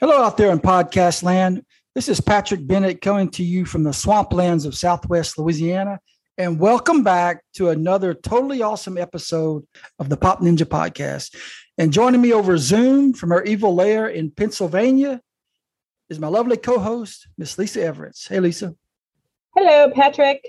Hello, out there in podcast land. This is Patrick Bennett coming to you from the swamplands of Southwest Louisiana. And welcome back to another totally awesome episode of the Pop Ninja Podcast. And joining me over Zoom from her evil lair in Pennsylvania is my lovely co host, Miss Lisa Everett. Hey, Lisa. Hello, Patrick.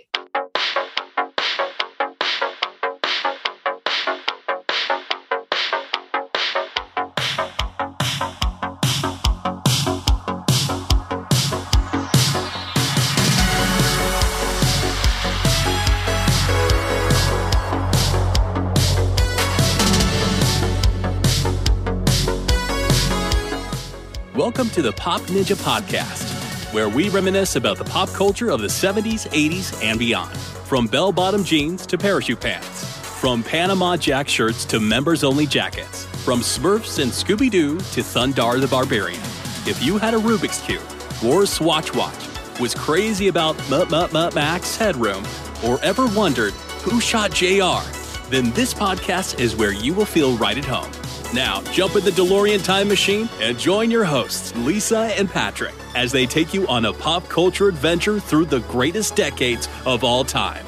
Welcome to the Pop Ninja Podcast, where we reminisce about the pop culture of the 70s, 80s, and beyond. From bell bottom jeans to parachute pants, from Panama Jack shirts to members only jackets, from Smurfs and Scooby Doo to Thundarr the Barbarian. If you had a Rubik's Cube, wore a Swatch watch, was crazy about Max headroom, or ever wondered who shot JR, then this podcast is where you will feel right at home. Now, jump in the DeLorean time machine and join your hosts, Lisa and Patrick, as they take you on a pop culture adventure through the greatest decades of all time.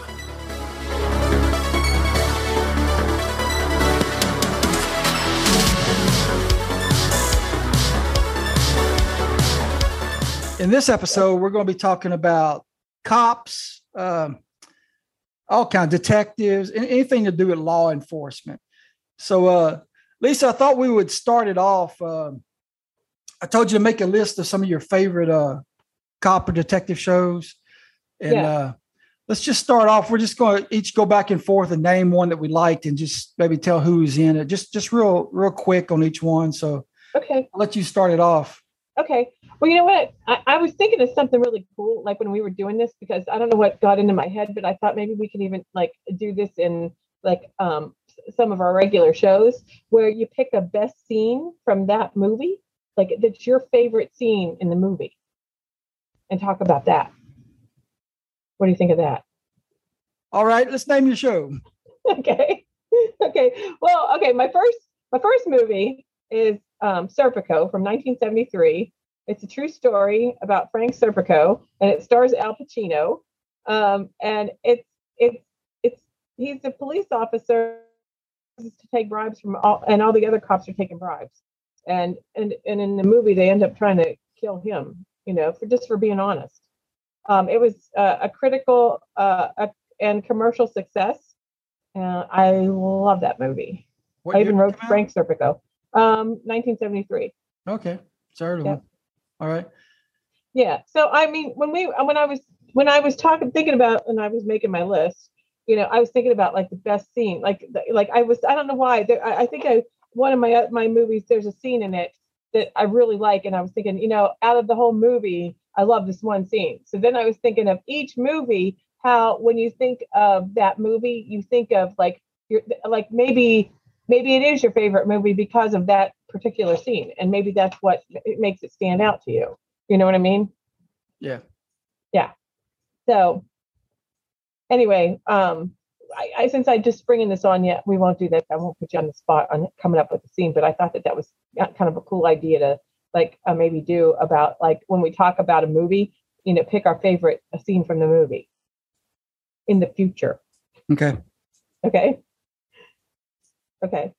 In this episode, we're going to be talking about cops, um, all kinds of detectives, anything to do with law enforcement. So, uh, Lisa, I thought we would start it off. Uh, I told you to make a list of some of your favorite uh, cop or detective shows, and Yeah. uh, let's just start off. We're just going to each go back and forth and name one that we liked, and just maybe tell who's in it. Just just real real quick on each one. So Okay. I'll let you start it off. Okay. Well, you know what? I, I was thinking of something really cool, like when we were doing this, because I don't know what got into my head, but I thought maybe we could even like do this in like um some of our regular shows where you pick a best scene from that movie, like that's your favorite scene in the movie, and talk about that. What do you think of that? All right, let's name your show. okay okay well okay my first my first movie is um serpico from 1973 it's a true story about frank serpico and it stars al pacino um and it's it's it's he's a police officer to take bribes from all and all the other cops are taking bribes and and and in the movie they end up trying to kill him you know for just for being honest um it was uh, a critical uh a, and commercial success uh, I love that movie. What I even wrote did it come out? Frank Serpico. Um, 1973. Okay, sorry. Yep. All right. Yeah. So I mean, when we when I was when I was talking thinking about and I was making my list, you know, I was thinking about like the best scene. Like like I was I don't know why. There, I, I think I one of my uh, my movies there's a scene in it that I really like, and I was thinking, you know, out of the whole movie, I love this one scene. So then I was thinking of each movie, how when you think of that movie, you think of like your like maybe maybe it is your favorite movie because of that particular scene, and maybe that's what it makes it stand out to you. You know what I mean? Yeah. Yeah. So anyway, um, I, I since I just bringing this on yet, we won't do that. I won't put you on the spot on coming up with the scene, but I thought that that was kind of a cool idea to like uh, maybe do about like when we talk about a movie, you know, pick our favorite uh, scene from the movie in the future. Okay. Okay. Okay.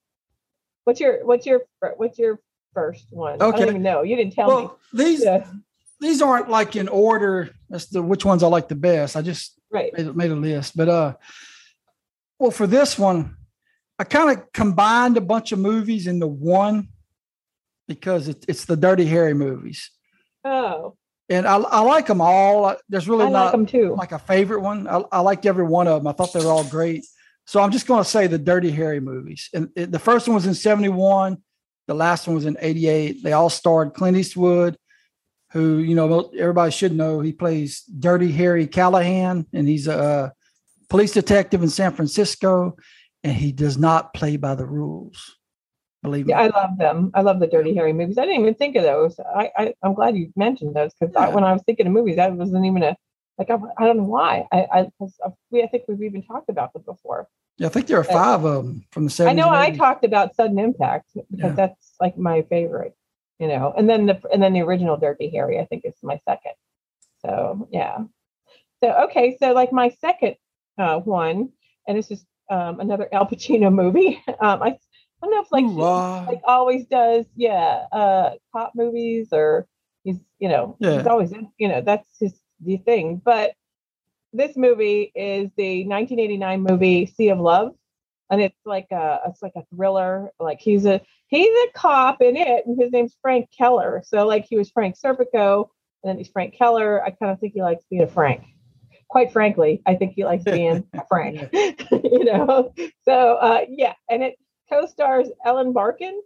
What's your what's your what's your first one? Okay. I don't even know. You didn't tell me. Well, these Yeah. these aren't like in order as to which ones I like the best. I just Right. made, made a list. But uh well for this one, I kind of combined a bunch of movies into one because it, it's the Dirty Harry movies. Oh, And I, I like them all. There's really I like not too. like a favorite one. I, I liked every one of them. I thought they were all great. So I'm just going to say the Dirty Harry movies. And it, the first one was in 71. The last one was in 88. They all starred Clint Eastwood, who, you know, everybody should know. He plays Dirty Harry Callahan, and he's a police detective in San Francisco, and he does not play by the rules. Believe me. Yeah, I love them. I love the Dirty Harry movies. I didn't even think of those. I, I I'm glad you mentioned those because Yeah. when I was thinking of movies, that wasn't even a like I, I don't know why. I I I- we I think we've even talked about them before. Yeah, I think there are five of them from the 70s. I know I talked about Sudden Impact because Yeah. that's like my favorite. You know. And then the and then the original Dirty Harry, I think, is my second. So yeah. So okay, so like my second uh, one, and this is um, another Al Pacino movie. Um, I I don't know if like he, like always does, yeah, uh, cop movies or he's you know Yeah. he's always you know that's his the thing. But this movie is the 1989 movie Sea of Love, and it's like a it's like a thriller. Like he's a he's a cop in it, and his name's Frank Keller. So like he was Frank Serpico, and then he's Frank Keller. I kind of think he likes being a Frank. Quite frankly, I think he likes being a Frank. you know, so uh, yeah, and it co-stars Ellen Barkin.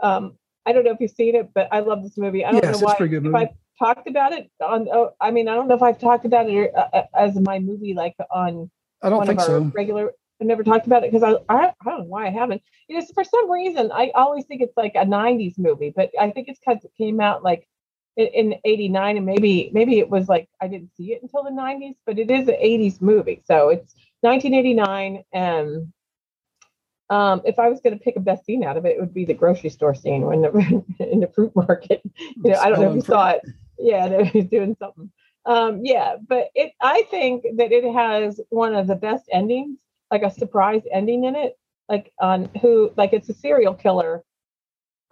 Um, I don't know if you've seen it, but I love this movie. I don't Yes, know why if movie. I've talked about it on. Oh, I mean, I don't know if I've talked about it uh, uh, as my movie, like on I don't one think of our so. regular. I've never talked about it because I, I I don't know why I haven't. You know, for some reason I always think it's like a '90s movie, but I think it's because it came out like in, in '89, and maybe maybe it was like I didn't see it until the '90s, but it is an '80s movie, so it's 1989 and. Um, if I was going to pick a best scene out of it, it would be the grocery store scene when the, in the fruit market. You know, I don't know if you saw it. Yeah, he's doing something. Um, yeah, but it. I think that it has one of the best endings, like a surprise ending in it, like on who, like it's a serial killer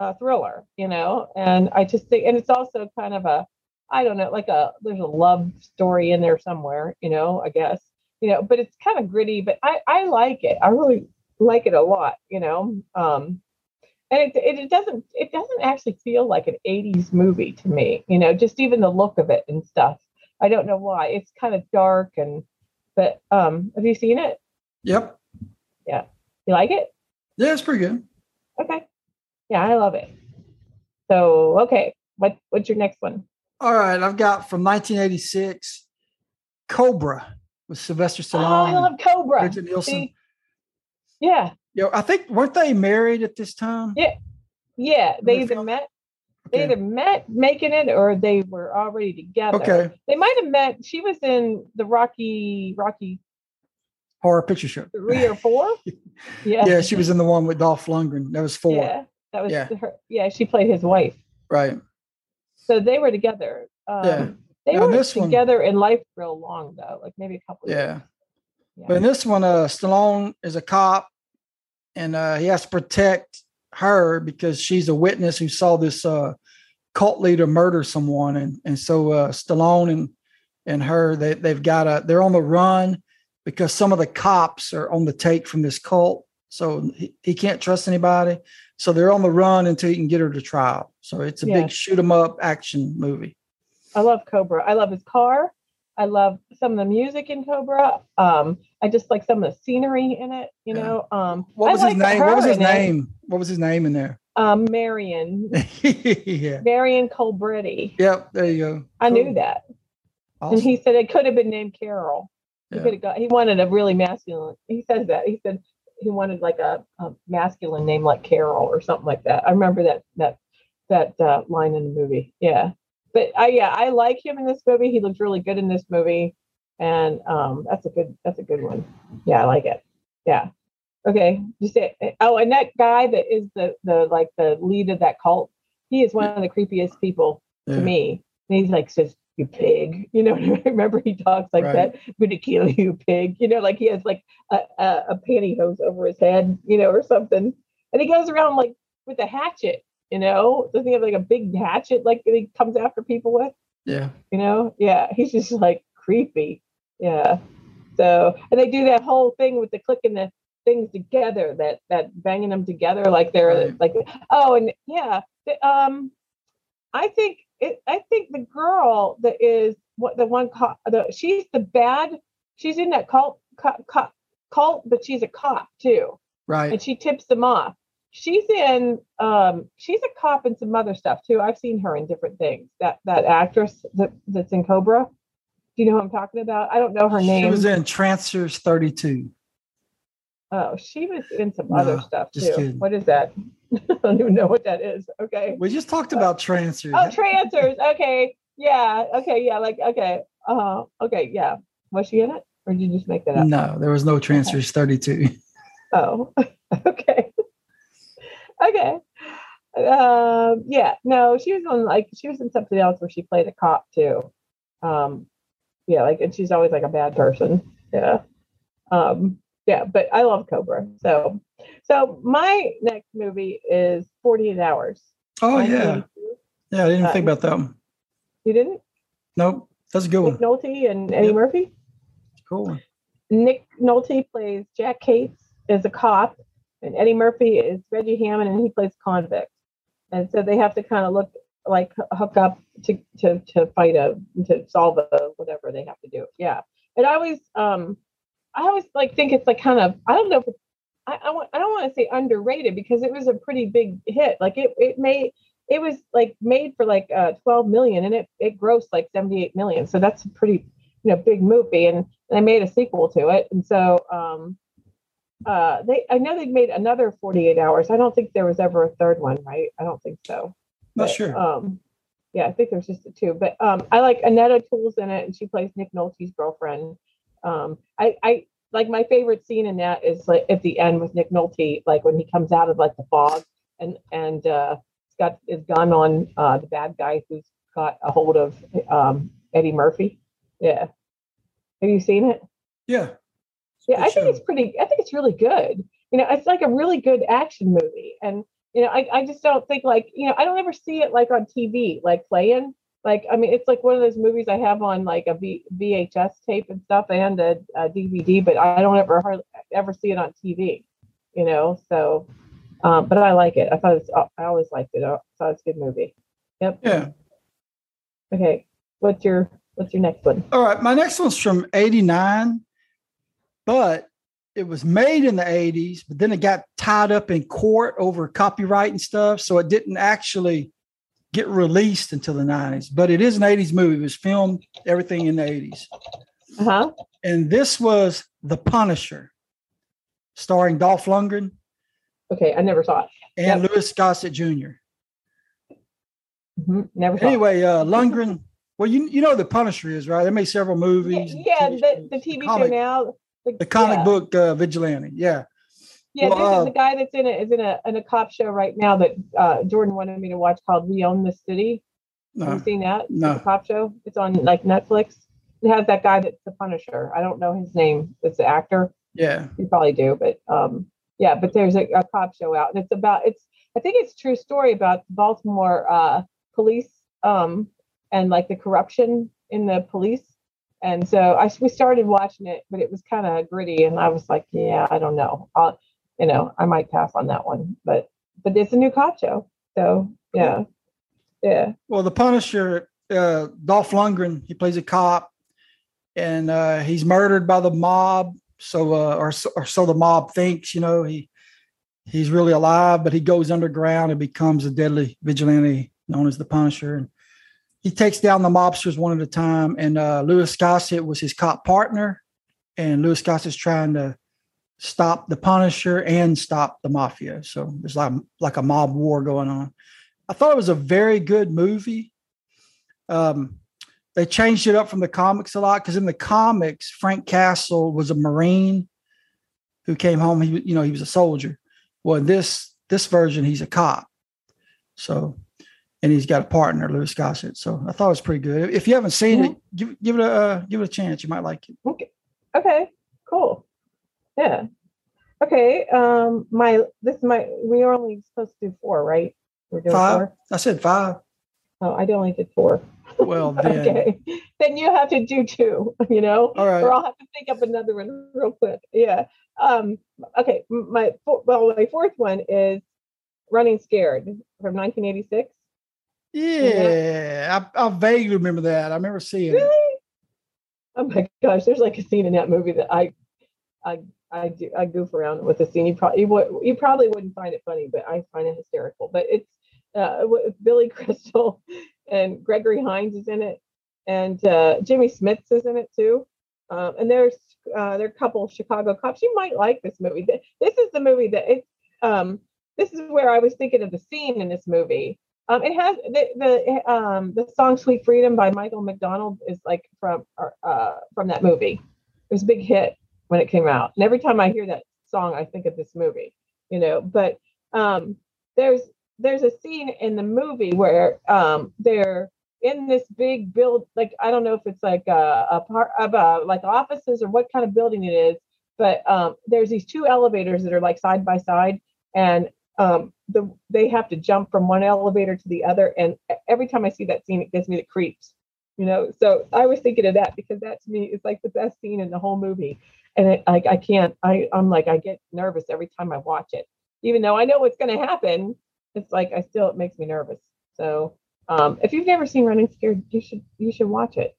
uh, thriller, you know. And I just think, and it's also kind of a, I don't know, like a there's a love story in there somewhere, you know. I guess you know, but it's kind of gritty. But I I like it. I really like it a lot, you know. Um, and it, it it doesn't it doesn't actually feel like an 80s movie to me you know just even the look of it and stuff i don't know why it's kind of dark and but um have you seen it Yep. Yeah. You like it Yeah, it's pretty good. okay yeah i love it so okay what what's your next one All right, I've got from 1986, Cobra with Sylvester Stallone. oh i love cobra Brigitte Nielsen. See? yeah Yo, I think weren't they married at this time? Yeah. yeah they They either met they Okay. either met making it or they were already together Okay. they might have met she was in the rocky rocky Horror Picture Show. three or four yeah Yeah, she was in the one with Dolph Lundgren. That was four. Yeah, that was Yeah. her. Yeah, she played his wife. Right. So they were together. Um, Yeah. They Now were this one- together in life real long though, like maybe a couple. Yeah. Years. Yeah. But in this one, uh, Stallone is a cop, and uh, he has to protect her because she's a witness who saw this uh, cult leader murder someone, and and so uh, Stallone and and her they they've got a they're on the run because some of the cops are on the take from this cult, so he, he can't trust anybody. So they're on the run until he can get her to trial. So it's a Yeah. big shoot 'em up action movie. I love Cobra. I love his car. I love some of the music in Cobra. Um, I just like some of the scenery in it. You Yeah. know. Um, What I was his like name? What was his in it. name? What was his name in there? Um, Marion. yeah. Marion Cobretti. Yep. There you go. I Cool. knew that, Awesome. and he said it could have been named Carol. He Yeah. could have got. He wanted a really masculine. He says that. He said he wanted like a, a masculine name like Carol or something like that. I remember that that that uh, line in the movie. Yeah, but I yeah I like him in this movie. He looks really good in this movie, and um that's a good that's a good one. Yeah, I like it. Yeah. Okay. You say oh, and that guy that is the the like the lead of that cult. He is one of the creepiest people Yeah. to me. And he's like says, "You pig," you know. Remember he talks like Right. that. I'm gonna kill you, pig. You know, like he has like a, a, a pantyhose over his head, you know, or something. And he goes around like with a hatchet. You know, doesn't he have like a big hatchet like he comes after people with? Yeah. You know, yeah. He's just like creepy. Yeah. So, and they do that whole thing with the clicking the things together, that that banging them together like they're Right. like oh, and yeah. the- um, I think it. I think the girl that is what the one cop. The she's the bad. She's in that cult cult, cult, cult but she's a cop too, Right. and she tips them off. She's in. Um, she's a cop in some other stuff too. I've seen her in different things. That that actress that, that's in Cobra. Do you know who I'm talking about? I don't know her name. She was in Trancers 32. oh, she was in some No, other stuff too. kidding. What is that? I don't even know what that is. Okay. We just talked about Trancers. Oh, transfers. Okay. Yeah. Okay. Yeah. Like, okay. Uh, okay. Yeah. Was she in it? Or did you just make that up? no, there was no Trancers 32. Oh, okay. okay. uh, yeah, no, she was on like she was in something else where she played a cop too. Um, yeah, like and she's always like a bad person. Yeah. Um, yeah, but I love Cobra. So, so my next movie is 48 Hours. Oh yeah, yeah. I didn't uh, think about that one. You didn't? Nope, that's a good Nick one. Nolte and Eddie Murphy. Cool. Nick Nolte plays Jack Cates as a cop, and Eddie Murphy is Reggie Hammond, and he plays convict. And so they have to kind of look like hook up to to to fight a to solve a whatever they have to do. Yeah, and I always um I always like think it's like kind of I don't know if it's, I I, want, I don't want to say underrated because it was a pretty big hit. Like it it made it was like made for like uh 12 million and it it grossed like 78 million. So that's a pretty you know big movie and they made a sequel to it. And so um uh they I know they made another 48 hours. I don't think there was ever a third one, right? I don't think so. Not but, sure. Um yeah, I think there's just the two. But um I like Annette O'Toole's in it and she plays Nick Nolte's girlfriend. Um I I like my favorite scene in that is like at the end with Nick Nolte, like when he comes out of like the fog and and uh he's got his gun on uh the bad guy who's got a hold of um Eddie Murphy. Yeah. Have you seen it? Yeah. Yeah, I think it's pretty. I think it's really good. You know, it's like a really good action movie, and you know, I, I just don't think like you know, I don't ever see it like on TV, like playing. Like, I mean, it's like one of those movies I have on like a v, VHS tape and stuff and a, a DVD, but I don't ever hardly, ever see it on TV. You know, so, um, but I like it. I thought it's. I always liked it. I thought it's a good movie. Yep. Yeah. Okay. What's your What's your next one? All right, my next one's from '89 but it was made in the 80s, but then it got tied up in court over copyright and stuff. So it didn't actually get released until the 90s. But it is an 80s movie. It was filmed everything in the 80s. Uh-huh. And this was The Punisher, starring Dolph Lundgren. Okay, I never saw it. And yep. Louis Gossett Jr. Mm-hmm. Never anyway, uh, Lundgren. Well, you you know the Punisher is right. They made several movies. Yeah, yeah the, the TV show now the, comic yeah. book uh, vigilante. Yeah. Yeah, well, uh, the guy that's in it is in a in a cop show right now that uh, Jordan wanted me to watch called We Own the City. No, Have you seen that? No. The cop show. It's on like Netflix. It has that guy that's the Punisher. I don't know his name. It's the actor. Yeah. You probably do, but um, yeah. But there's a, a cop show out, and it's about it's. I think it's true story about Baltimore uh, police um, and like the corruption in the police and so I we started watching it, but it was kind of gritty, and I was like, yeah, I don't know, I'll, you know, I might pass on that one, but but it's a new cop show, so yeah, yeah. Well, the Punisher, uh, Dolph Lundgren, he plays a cop, and uh, he's murdered by the mob. So, uh, or, or so the mob thinks, you know, he he's really alive, but he goes underground and becomes a deadly vigilante known as the Punisher. And he takes down the mobsters one at a time. And uh, Louis Gossett was his cop partner. And Louis Gossett's trying to stop the Punisher and stop the mafia. So there's like, like a mob war going on. I thought it was a very good movie. Um, they changed it up from the comics a lot because in the comics, Frank Castle was a Marine who came home. He, you know, he was a soldier. Well, in this this version, he's a cop. So and he's got a partner, Louis Gossett. So I thought it was pretty good. If you haven't seen mm-hmm. it, give give it a uh, give it a chance. You might like it. Okay. Okay. Cool. Yeah. Okay. Um. My this my we are only supposed to do four, right? We're doing five. Four? I said five. Oh, I only did four. Well, then. okay. Then you have to do two. You know. All right. Or I'll have to think up another one real quick. Yeah. Um. Okay. My well, my fourth one is Running Scared from 1986. Yeah, I, I, vaguely remember that. I remember seeing really? it. Oh my gosh, there's like a scene in that movie that I, I, I do, I goof around with the scene. You probably you, would, you probably wouldn't find it funny, but I find it hysterical. But it's uh, Billy Crystal and Gregory Hines is in it, and uh, Jimmy Smits is in it too. Um, and there's uh, there are a couple of Chicago cops. You might like this movie. This is the movie that it's. Um, this is where I was thinking of the scene in this movie um, it has the the um the song "Sweet Freedom" by Michael McDonald is like from uh from that movie. It was a big hit when it came out, and every time I hear that song, I think of this movie. You know, but um, there's there's a scene in the movie where um, they're in this big build, like I don't know if it's like a, a part of a, like offices or what kind of building it is, but um, there's these two elevators that are like side by side, and um, the they have to jump from one elevator to the other. And every time I see that scene, it gives me the creeps. You know, so I was thinking of that because that to me is like the best scene in the whole movie. And it, like I can't, I I'm like I get nervous every time I watch it, even though I know what's going to happen. It's like I still it makes me nervous. So um, if you've never seen Running Scared, you should you should watch it.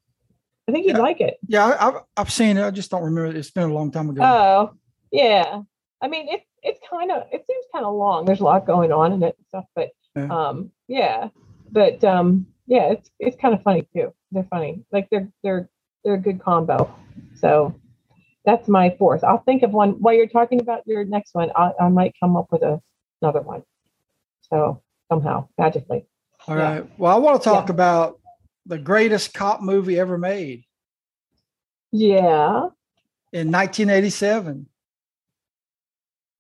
I think you'd Yeah. like it. Yeah, I, I've I've seen it. I just don't remember. It's been a long time ago. Oh, yeah. I mean, it it's kind of it seems kind of long. There's a lot going on in it and stuff, but Yeah. um, yeah, but um, yeah, it's it's kind of funny too. They're funny, like they're they're they're a good combo. So that's my fourth. I'll think of one while you're talking about your next one. I, I might come up with a, another one. So somehow magically, All yeah. right. Well, I want to talk Yeah. about the greatest cop movie ever made yeah. in 1987,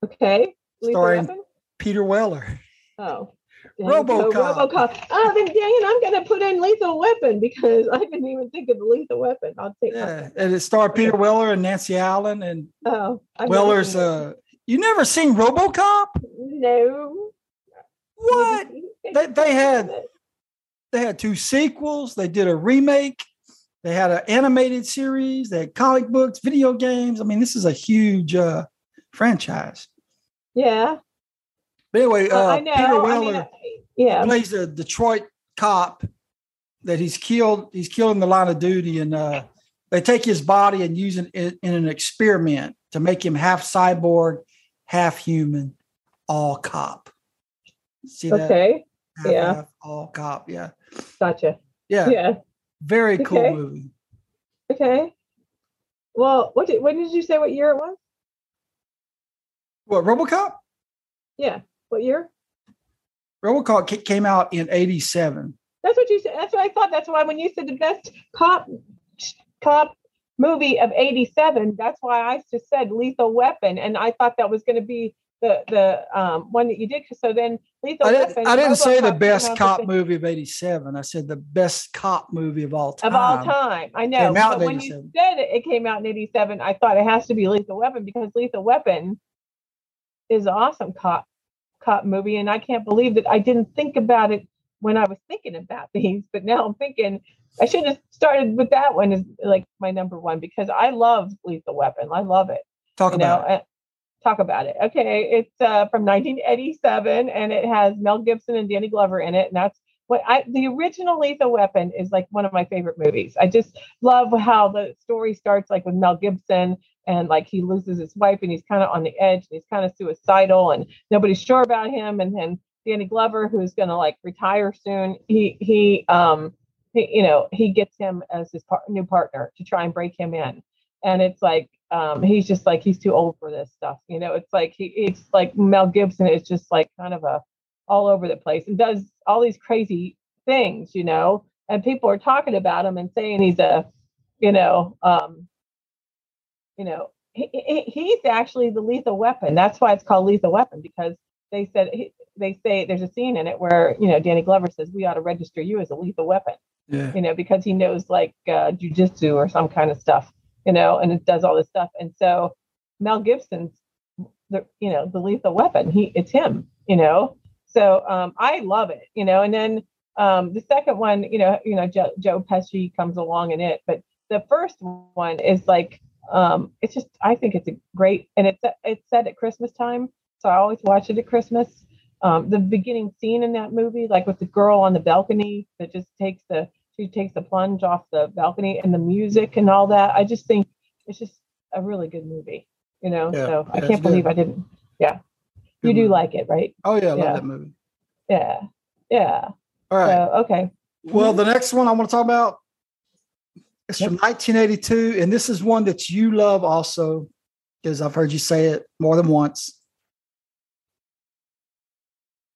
Okay. Starring- Peter Weller. Oh. Dang it, so RoboCop. RoboCop. Oh, then dang it, I'm going to put in Lethal Weapon because I didn't even think of the Lethal Weapon. I'll take Yeah, and it starred Peter. Weller and Nancy Allen and Oh, I've Weller's. Uh, you never seen RoboCop? no. What? They- they had- They had two sequels. They did a remake. They had an animated series. They had comic books, video games. I mean, this is a huge uh, franchise. Yeah. But anyway, uh. Peter I Weller mean, I- yeah. plays a Detroit cop that he's killed. He's killed in the line of duty, and uh, they take his body and use it in, in an experiment to make him half cyborg, half human, all cop. See that? Okay. Half, yeah. half, all cop. Yeah, Gotcha. yeah, Yeah. very cool Okay. movie. Okay. Well, what did, when did you say what year it was? What RoboCop? Yeah. What year? RoboCop ca- came out in '87. That's what you said. That's what I thought. That's why when you said the best cop cop movie of '87, that's why I just said Lethal Weapon, and I thought that was going to be the the um, one that you did. So then Lethal I didn't, Weapon. I didn't say the best cop movie of '87. I said the best cop movie of all time. of all time. I know. But when you said it, it came out in '87, I thought it has to be Lethal Weapon because Lethal Weapon is awesome cop cop movie, and I can't believe that I didn't think about it when I was thinking about these. But now I'm thinking I should have started with that one as like my number one because I love Lethal Weapon. I love it Talk you know, about it. uh, talk about it. Okay, it's uh, from 1987, and it has Mel Gibson and Danny Glover in it, and that's what I. The original Lethal Weapon is like one of my favorite movies. I just love how the story starts, like with Mel Gibson, and like he loses his wife, and he's kind of on the edge, and he's kind of suicidal, and nobody's sure about him, and then Danny Glover, who's gonna like retire soon, he he um. He, you know, he gets him as his par- new partner to try and break him in, and it's like um he's just like he's too old for this stuff you know? It's like he it's like mel gibson is just like kind of a all over the place and does all these crazy things you know? And people are talking about him and saying he's a you know um you know he, he, he's actually the lethal weapon that's why it's called lethal weapon because they said he, they say there's a scene in it where you know danny glover says we ought to register you as a lethal weapon Yeah. you know, because he knows like uh, jujitsu or some kind of stuff, you know, and it does all this stuff. And so Mel Gibson's the you know the lethal weapon. He it's him, you know. So um, I love it, you know. And then um, the second one, you know, you know Joe, Joe Pesci comes along in it, but the first one is like um, it's just I think it's a great and it's it's set at Christmas time, so I always watch it at Christmas. Um, the beginning scene in that movie, like with the girl on the balcony that just takes the she takes the plunge off the balcony and the music and all that. I just think it's just a really good movie, you know. Yeah, so I can't believe good. I didn't. Yeah, Good you do movie. like it, right? Oh yeah, I love that movie. Yeah, yeah. All right. So okay. Well, the next one I want to talk about is from 1982, and this is one that you love also, because I've heard you say it more than once.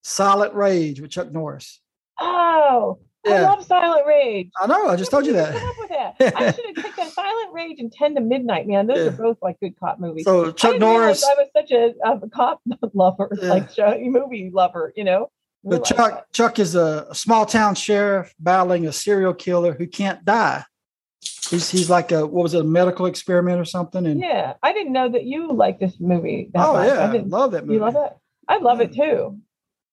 Silent Rage with Chuck Norris. Oh, I love Silent Rage. I know. I just told you that. up with that. I should have picked that Silent Rage and Ten to Midnight, man. Those Yeah. are both like good cop movies. So I Chuck didn't Norris. I was such a, a cop lover, Yeah. like show, movie lover, you know. But Chuck that. Chuck is a, a small town sheriff battling a serial killer who can't die. He's he's like a what was it, a medical experiment or something? And Yeah, I didn't know that you like this movie. That oh much. yeah, I I didn't. love that movie. You love it? I love it too.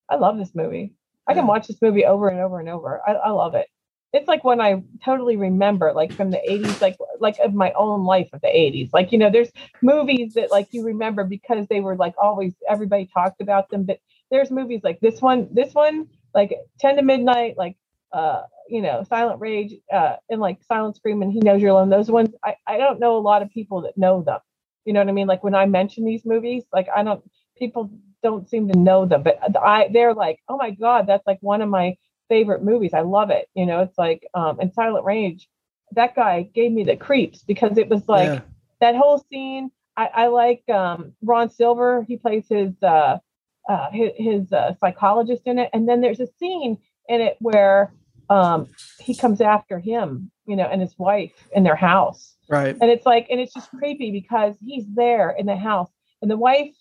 I love this movie. I can watch this movie over and over and over. I, I love it. It's like when I totally remember, like from the 80s, like like of my own life of the 80s. Like, you know, there's movies that like you remember because they were like always everybody talked about them. But there's movies like this one, this one, like 10 to midnight, like uh, you know, Silent Rage, uh, and like Silent Scream and He Knows You're Alone. Those ones, I, I don't know a lot of people that know them. You know what I mean? Like when I mention these movies, like I don't people don't seem to know them, but I they're like, oh my god, that's like one of my favorite movies. I love it. You know, it's like um and Silent Rage, that guy gave me the creeps because it was like Yeah. that whole scene. I, I like um Ron Silver. He plays his uh uh his, his uh, psychologist in it, and then there's a scene in it where um he comes after him, you know, and his wife in their house. Right. and it's like and it's just creepy because he's there in the house and the wife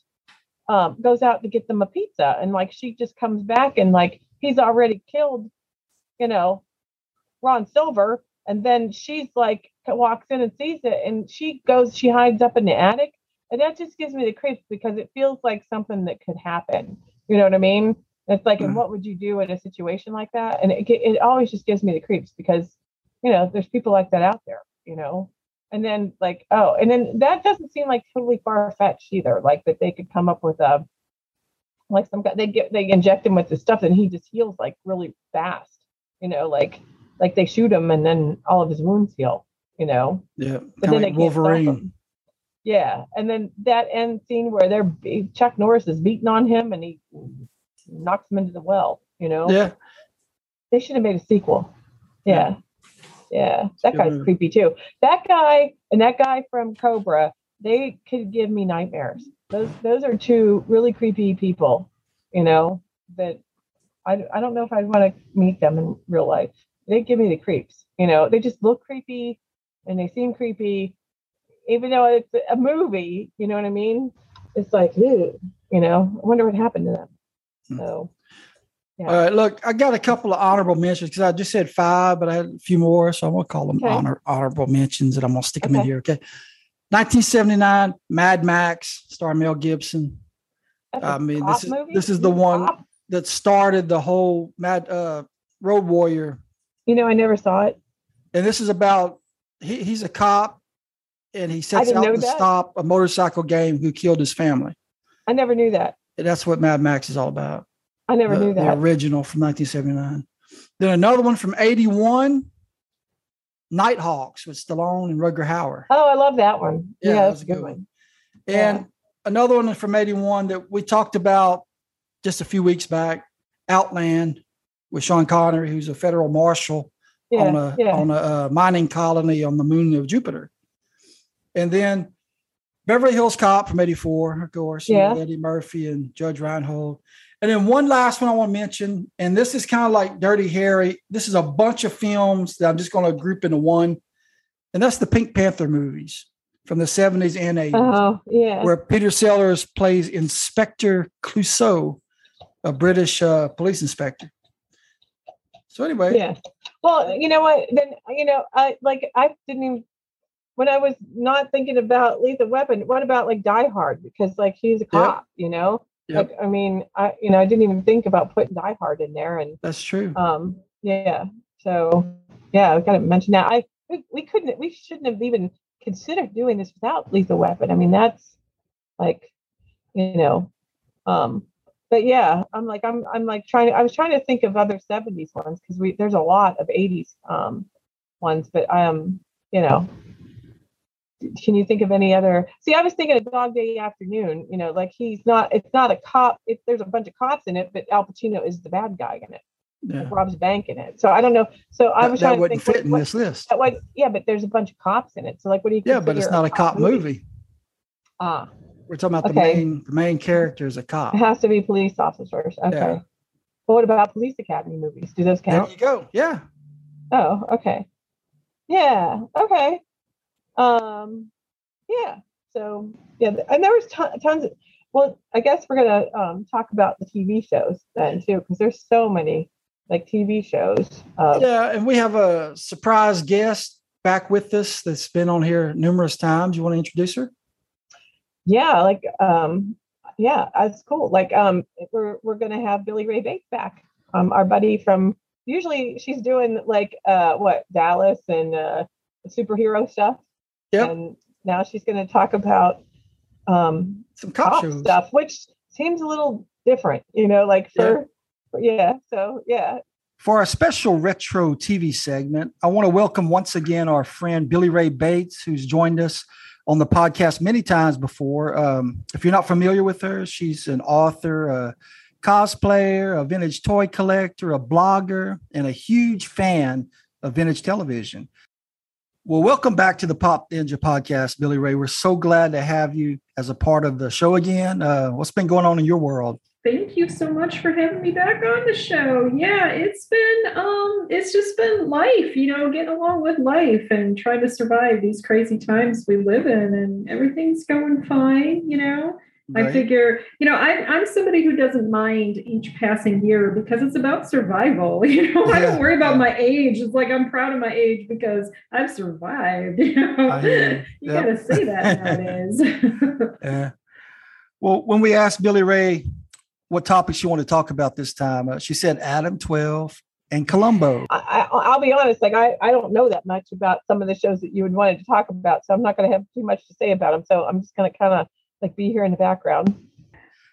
um, goes out to get them a pizza and like she just comes back and like he's already killed you know ron silver. And then she's like walks in and sees it and she goes she hides up in the attic. And that just gives me the creeps because it feels like something that could happen. You know what i mean it's like and Mhm. what would you do in a situation like that and it, it always just gives me the creeps because you know there's people like that out there you know and then like oh and then that doesn't seem like totally far-fetched either like that they could come up with a like some guy they get they inject him with this stuff and he just heals like really fast you know like like they shoot him and then all of his wounds heal you know Yeah. but then like Wolverine. yeah and then that end scene where they're chuck norris is beating on him and he knocks him into the well you know Yeah. they should have made a sequel. Yeah. Yeah. That guy's movie. creepy too. That guy and that guy from Cobra, they could give me nightmares. Those those are two really creepy people, you know, that I, I don't know if I'd want to meet them in real life. They give me the creeps, you know, they just look creepy and they seem creepy, even though it's a movie, you know what I mean? It's like, ew, you know, I wonder what happened to them. Hmm. So Yeah. All right, look, I got a couple of honorable mentions because I just said five, but I had a few more, so I'm gonna call them Okay. honor honorable mentions, and I'm gonna stick them in here. Okay, 1979, Mad Max, starring Mel Gibson. that's I mean, this is movie? this is the one that started the whole Mad uh, Road Warrior, You know, I never saw it. and this is about he, he's a cop, and he sets out to that. stop a motorcycle gang who killed his family. I never knew that. That's what Mad Max is all about. I never the, knew the that. original from 1979. Then another one from 81, Nighthawks with Stallone and Rutger Hauer. Oh, I love that one. Yeah, Yeah, that that's was a good good one. And Yeah. another one from 81 that we talked about just a few weeks back, Outland with Sean Connery, who's a federal marshal Yeah, on a on a uh, mining colony on the moon of Jupiter. And then Beverly Hills Cop from 84, of course, Yeah. Eddie Murphy and Judge Reinhold. And then one last one I want to mention, and this is kind of like Dirty Harry. This is a bunch of films that I'm just going to group into one. And that's the Pink Panther movies from the 70s and 80s, Oh, yeah. where Peter Sellers plays Inspector Clouseau, a British uh, police inspector. So anyway, Yeah. Well, you know what? Then you know, I like I didn't even when I was not thinking about Lethal Weapon. What about like Die Hard? Because like he's a cop, you know. Yep. Like I mean, I you know I didn't even think about putting Die Hard in there, and that's true. um yeah. So yeah, I got to mention that. I we, we couldn't we shouldn't have even considered doing this without Lethal Weapon. I mean, that's like you know um but yeah i'm like i'm i'm like trying to i was trying to think of other 70s ones because we there's a lot of 80s um ones but um you know can you think of any other see i was thinking of dog day afternoon you know like he's not it's not a cop it, there's a bunch of cops in it but al pacino is the bad guy in it Yeah. like rob's bank in it so i don't know so i was that trying to wouldn't think fit in what, this list. what- yeah but there's a bunch of cops in it so like what do you Yeah, but it's not a cop movie. ah We're talking about the main the main character is a cop. It has to be police officers. Okay. Yeah. Well, what about police academy movies? Do those count? There you go. Yeah. Oh, okay. Yeah. Okay. Um. Yeah. So yeah, and there was ton- tons of. well, I guess we're gonna um, talk about the TV shows then too, because there's so many like TV shows. Uh, yeah, and we have a surprise guest back with us that's been on here numerous times. You want to introduce her? Yeah, like um, yeah, that's cool. Like um, we're we're gonna have Billy Ray Bates back, um, our buddy from. Usually she's doing like uh what Dallas and uh superhero stuff. Yeah. And now she's going to talk about um some cop, cop stuff, which seems a little different, you know, like for yeah. yeah. So yeah. For our special retro TV segment, I want to welcome once again our friend Billy Ray Bates, who's joined us on the podcast many times before. Um, if you're not familiar with her, she's an author, a cosplayer, a vintage toy collector, a blogger, and a huge fan of vintage television. Well, welcome back to the Pop Ninja podcast, Billy Ray. We're so glad to have you as a part of the show again. Uh, what's been going on in your world? Thank you so much for having me back on the show. Yeah, it's been um it's just been life, you know, getting along with life and trying to survive these crazy times we live in and everything's going fine, you know. Right. I figure, you know, I, I'm somebody who doesn't mind each passing year because it's about survival. You know, yeah. I don't worry about my age. It's like I'm proud of my age because I've survived. You know, you yep. got to say that nowadays. yeah. Well, when we asked Billy Ray what topics you want to talk about this time, uh, she said Adam 12 and Columbo. I, will be honest, like I, I don't know that much about some of the shows that you would wanted to talk about, so I'm not going to have too much to say about them. So I'm just going to kind of like be here in the background.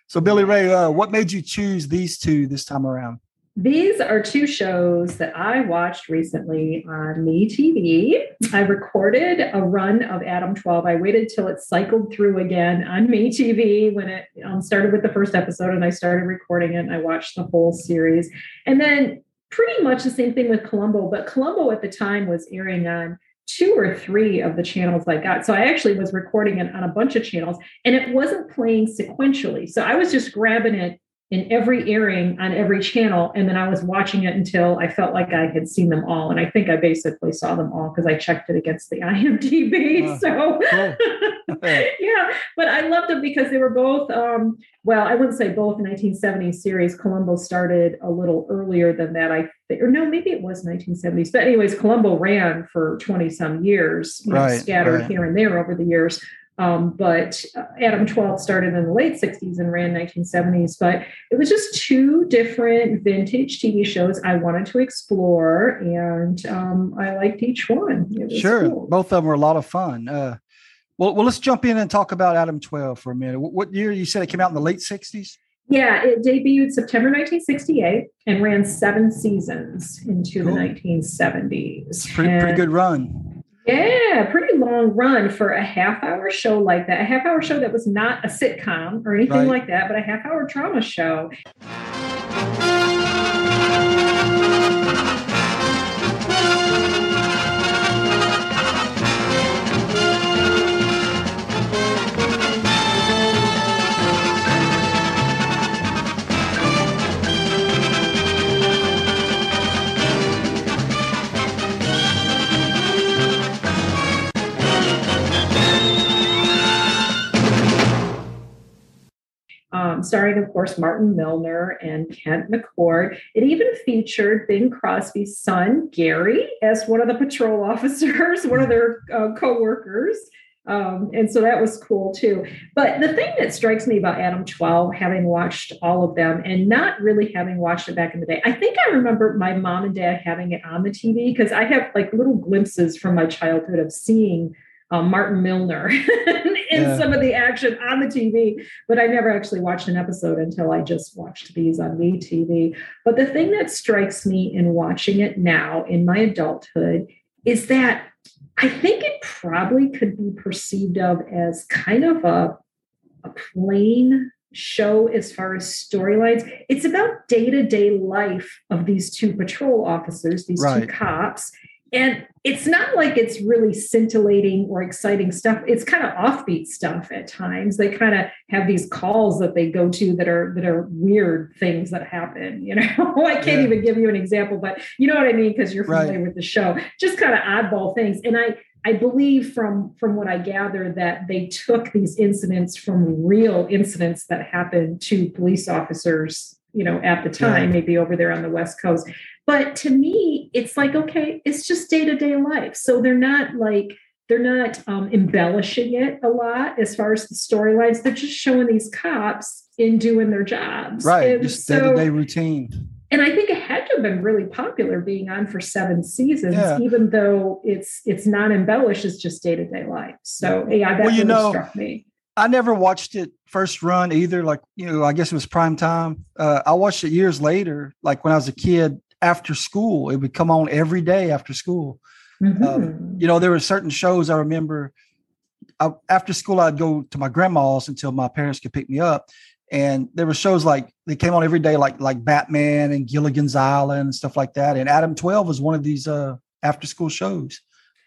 So Billy Ray, uh, what made you choose these two this time around? These are two shows that I watched recently on MeTV. I recorded a run of Adam 12. I waited till it cycled through again on MeTV when it um, started with the first episode, and I started recording it. And I watched the whole series, and then pretty much the same thing with Columbo. But Columbo at the time was airing on two or three of the channels I got. So I actually was recording it on a bunch of channels and it wasn't playing sequentially. So I was just grabbing it in every airing on every channel. And then I was watching it until I felt like I had seen them all. And I think I basically saw them all because I checked it against the IMDb. Uh, so cool. yeah, but I loved them because they were both, um, well, I wouldn't say both 1970s series. Columbo started a little earlier than that. I think, or no, maybe it was 1970s. But anyways, Columbo ran for 20 some years, right, know, scattered right. here and there over the years. Um, but uh, Adam 12 started in the late 60s and ran 1970s. But it was just two different vintage TV shows I wanted to explore, and um, I liked each one. Sure, cool. both of them were a lot of fun. Uh, well, well, let's jump in and talk about Adam 12 for a minute. What year you said it came out in the late 60s? Yeah, it debuted September 1968 and ran seven seasons into cool. the 1970s. Pretty, pretty good run. Yeah, pretty long run for a half hour show like that. A half hour show that was not a sitcom or anything right. like that, but a half hour drama show. Um, starring, of course, Martin Milner and Kent McCord. It even featured Bing Crosby's son, Gary, as one of the patrol officers, one of their uh, co workers. Um, and so that was cool too. But the thing that strikes me about Adam 12, having watched all of them and not really having watched it back in the day, I think I remember my mom and dad having it on the TV because I have like little glimpses from my childhood of seeing uh, Martin Milner in yeah. some of the action on the TV, but I never actually watched an episode until I just watched these on MeTV. But the thing that strikes me in watching it now in my adulthood is that I think it probably could be perceived of as kind of a, a plain show as far as storylines. It's about day to day life of these two patrol officers, these right. two cops and it's not like it's really scintillating or exciting stuff. It's kind of offbeat stuff at times. They kind of have these calls that they go to that are that are weird things that happen. You know, I can't yeah. even give you an example, but you know what I mean because you're familiar right. with the show. Just kind of oddball things. And I I believe from from what I gather that they took these incidents from real incidents that happened to police officers, you know, at the time, yeah. maybe over there on the West Coast. But to me, it's like okay, it's just day to day life. So they're not like they're not um, embellishing it a lot as far as the storylines. They're just showing these cops in doing their jobs, right? And just day to day routine and I think it had to have been really popular being on for seven seasons, yeah. even though it's it's not embellished, it's just day to day life. So yeah, that well, you really know, struck me. I never watched it first run either. Like you know, I guess it was prime time. Uh, I watched it years later, like when I was a kid after school. It would come on every day after school. Mm-hmm. Um, you know, there were certain shows I remember. I, after school, I'd go to my grandma's until my parents could pick me up, and there were shows like they came on every day, like like Batman and Gilligan's Island and stuff like that. And Adam Twelve was one of these uh, after school shows.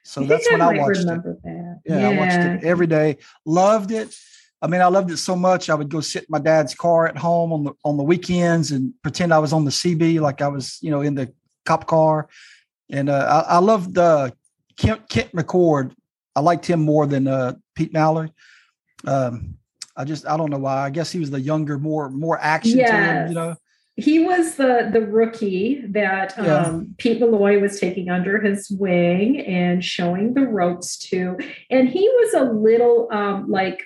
So that's when I watched it. Yeah, yeah, I watched it every day. Loved it. I mean, I loved it so much. I would go sit in my dad's car at home on the on the weekends and pretend I was on the CB, like I was, you know, in the cop car. And uh, I, I loved uh, Kent, Kent McCord. I liked him more than uh, Pete Malloy. Um, I just I don't know why. I guess he was the younger, more more action yes. to him, you know. He was the the rookie that yeah. um, Pete Malloy was taking under his wing and showing the ropes to, and he was a little um, like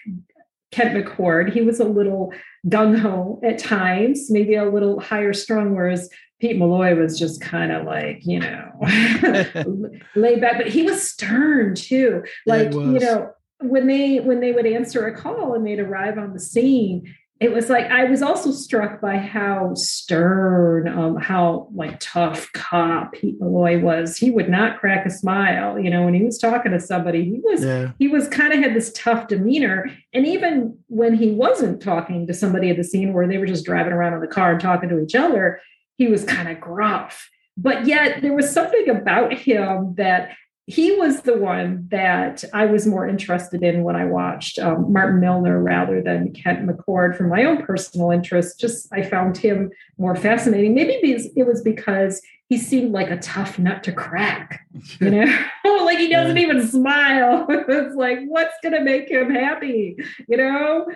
Kent McCord. He was a little gung ho at times, maybe a little higher strung, whereas Pete Malloy was just kind of like, you know, laid back, but he was stern too. Like, you know, when they when they would answer a call and they'd arrive on the scene it was like i was also struck by how stern um, how like tough cop pete malloy was. He would not crack a smile you know when he was talking to somebody he was yeah. he was kind of had this tough demeanor. And even when he wasn't talking to somebody at the scene where they were just driving around in the car and talking to each other he was kind of gruff. But yet there was something about him that he was the one that I was more interested in when I watched um, Martin Milner rather than Kent McCord for my own personal interest. Just I found him more fascinating. Maybe it was because he seemed like a tough nut to crack, you know, like he doesn't even smile. it's like, what's going to make him happy? You know,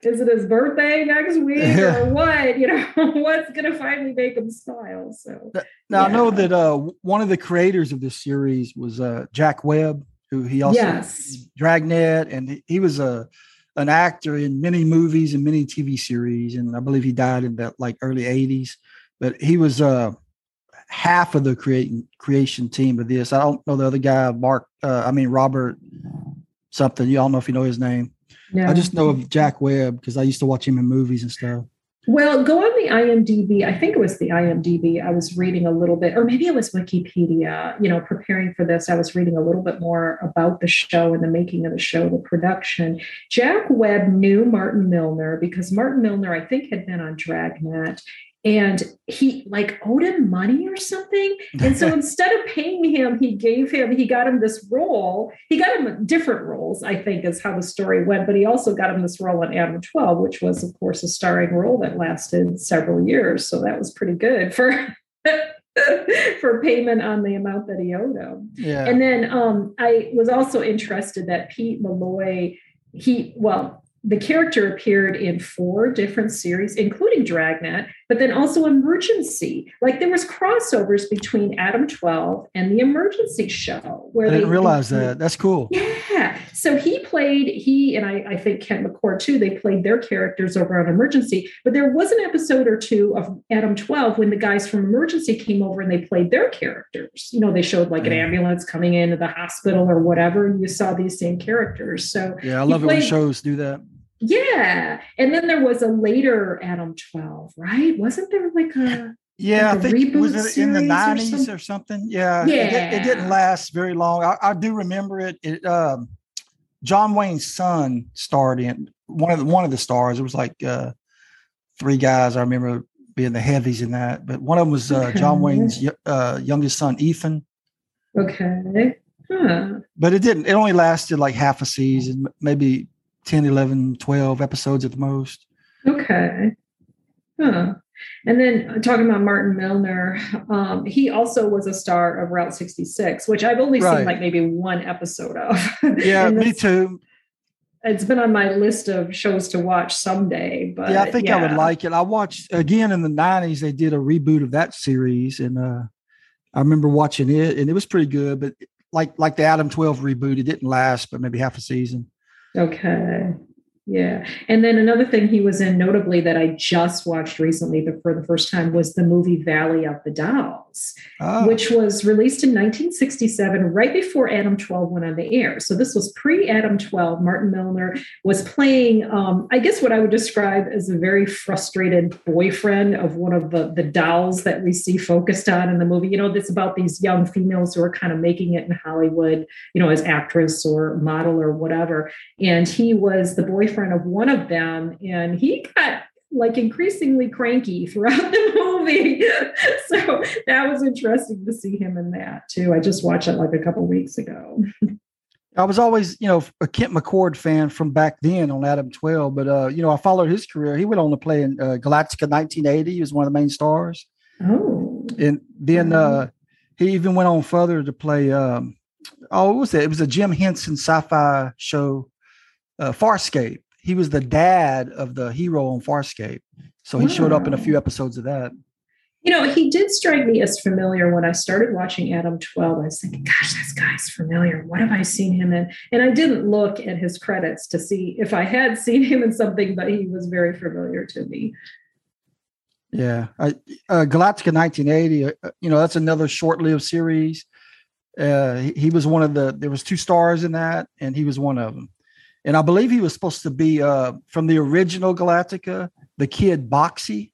is it his birthday next week or what? You know, what's going to finally make him smile? So now yeah. I know that uh, one of the creators of this series was uh, Jack Webb, who he also yes. Dragnet, and he was a an actor in many movies and many TV series, and I believe he died in the like early '80s. But he was uh, half of the creating creation team of this. I don't know the other guy, Mark. Uh, I mean Robert something. You all know if you know his name. No. I just know of Jack Webb because I used to watch him in movies and stuff. Well, go on the IMDb. I think it was the IMDb. I was reading a little bit, or maybe it was Wikipedia. You know, preparing for this, I was reading a little bit more about the show and the making of the show, the production. Jack Webb knew Martin Milner because Martin Milner, I think, had been on Dragnet and he like owed him money or something. And so instead of paying him he gave him he got him this role. He got him different roles i think is how the story went but he also got him this role in adam 12 which was of course a starring role that lasted several years. So that was pretty good for for payment on the amount that he owed him. Yeah. and then um, i was also interested that pete malloy he well the character appeared in four different series, including Dragnet, but then also Emergency. Like there was crossovers between Adam 12 and the Emergency show. Where I didn't they, realize that. That's cool. Yeah. So he played, he and I, I think Kent McCord too, they played their characters over on Emergency. But there was an episode or two of Adam 12 when the guys from Emergency came over and they played their characters. You know, they showed like an ambulance coming into the hospital or whatever, and you saw these same characters. So yeah, I love played, it when shows do that. Yeah. And then there was a later Adam 12, right? Wasn't there like a yeah, like I think was it in the 90s or, some? or something? Yeah. Yeah. It, it, didn't last very long. I, I do remember it. it um, John Wayne's son starred in one of the one of the stars. It was like uh, three guys. I remember being the heavies in that, but one of them was uh, okay. John Wayne's uh, youngest son, Ethan. Okay. Huh. But it didn't. It only lasted like half a season, maybe 10, 11, 12 episodes at the most. Okay. Huh. And then uh, talking about Martin Milner, um, he also was a star of Route 66, which I've only Right. seen like maybe one episode of. Yeah, me too. It's been on my list of shows to watch someday. But yeah, I think I would like it. I watched again in the '90s. They did a reboot of that series, and uh, I remember watching it, and it was pretty good. But like like the Adam 12 reboot, it didn't last, but maybe half a season. Okay. Yeah. And then another thing he was in, notably, that I just watched recently the, for the first time was the movie Valley of the Dolls, Oh, which was released in 1967, right before Adam 12 went on the air. So this was pre Adam 12. Martin Milner was playing, um, I guess, what I would describe as a very frustrated boyfriend of one of the, the dolls that we see focused on in the movie. You know, it's about these young females who are kind of making it in Hollywood, you know, as actress or model or whatever and he was the boyfriend of one of them and he got like increasingly cranky throughout the movie so that was interesting to see him in that too i just watched it like a couple weeks ago I was always, you know, a Kent McCord fan from back then on Adam 12, but uh, you know, I followed his career. He went on to play in uh, Galactica 1980. He was one of the main stars, oh and then Mhm. uh, he even went on further to play. Um, oh, what was it? It was a Jim Henson sci-fi show, uh, Farscape. He was the dad of the hero on Farscape, so he showed up in a few episodes of that. you know he did strike me as familiar when i started watching adam 12 i was thinking gosh this guy's familiar what have i seen him in and i didn't look at his credits to see if i had seen him in something but he was very familiar to me Yeah, I, uh, Galactica 1980. Uh, you know, that's another short-lived series. Uh, he, he was one of the. There was two stars in that, and he was one of them. And I believe he was supposed to be uh, from the original Galactica, the kid Boxey.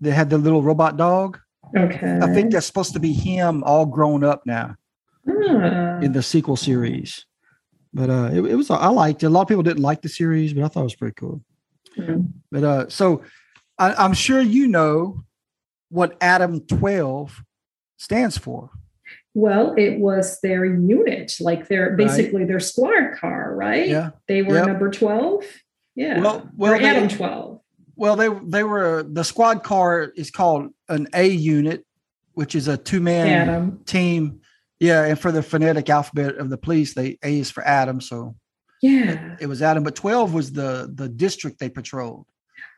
They had the little robot dog. okay I think that's supposed to be him, all grown up now Ah. in the sequel series. But uh, it, it was. I liked it. A lot of people didn't like the series, but I thought it was pretty cool. Hmm. But uh, so I, I'm sure you know what Adam 12 stands for. Well, it was their unit, like their Right. basically their squad car, right? Yeah. They were Yep. number 12. Yeah. Well, well, or Adam 12. well, they they were the squad car is called an A unit, which is a two man Adam. team. Yeah, and for the phonetic alphabet of the police, they A is for Adam, so Yeah. it was Adam. But 12 was the the district they patrolled.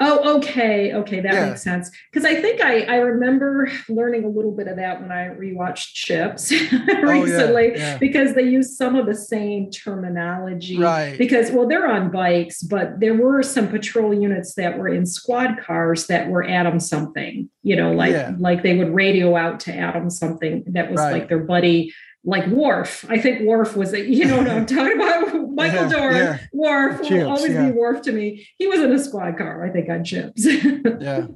Oh, okay. Okay. That Yeah. makes sense. Because I think I, I remember learning a little bit of that when I rewatched Chips oh, recently. Oh, yeah. because they use some of the same terminology. Right. Because, well, they're on bikes, but there were some patrol units that were in squad cars that were Adam something, you know, like Yeah. like they would radio out to Adam something that was Right. like their buddy, like Worf. I think Worf was, a, you know what I'm talking about? Michael Yeah, Dorn, yeah. Worf Chips, will always yeah. be Worf to me. He was in a squad car, I think, on Chips. Yeah.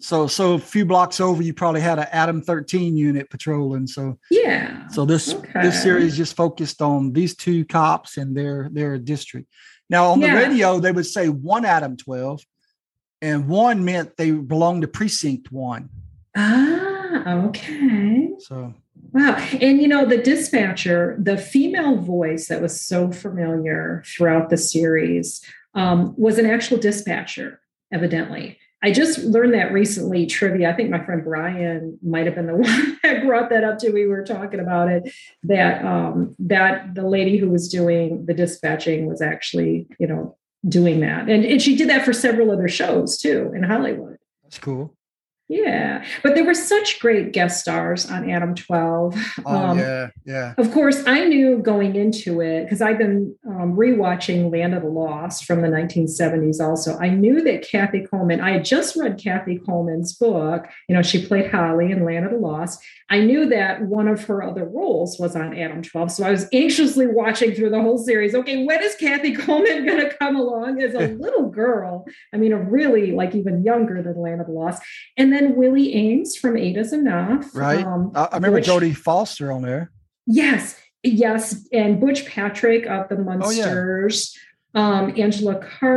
So so a few blocks over, you probably had an Adam 13 unit patrolling. So yeah. So this Okay. this series just focused on these two cops and their their district. Now on the radio, they would say one Adam 12, and one meant they belonged to precinct one. Ah, okay. So Wow. And you know, the dispatcher, the female voice that was so familiar throughout the series um, was an actual dispatcher, evidently. I just learned that recently, trivia. I think my friend Brian might have been the one that brought that up to. We were talking about it, that um, that the lady who was doing the dispatching was actually, you know, doing that. And, and she did that for several other shows too in Hollywood. that's cool. Yeah. But there were such great guest stars on Adam 12. Oh Um, yeah, yeah. of course, I knew going into it because I've been um, rewatching Land of the Lost from the 1970s. Also, I knew that Kathy Coleman. I had just read Kathy Coleman's book. You know, she played Holly in Land of the Lost. I knew that one of her other roles was on Adam 12, so I was anxiously watching through the whole series. Okay, when is Kathy Coleman going to come along as a little girl? I mean, a really like even younger than Land of the Lost. And then Willie Aames from Eight is Enough. Right. Um, I, I remember Jodie Foster on there. Yes, yes, and Butch Patrick of the Oh, yeah. Munsters, um, Angela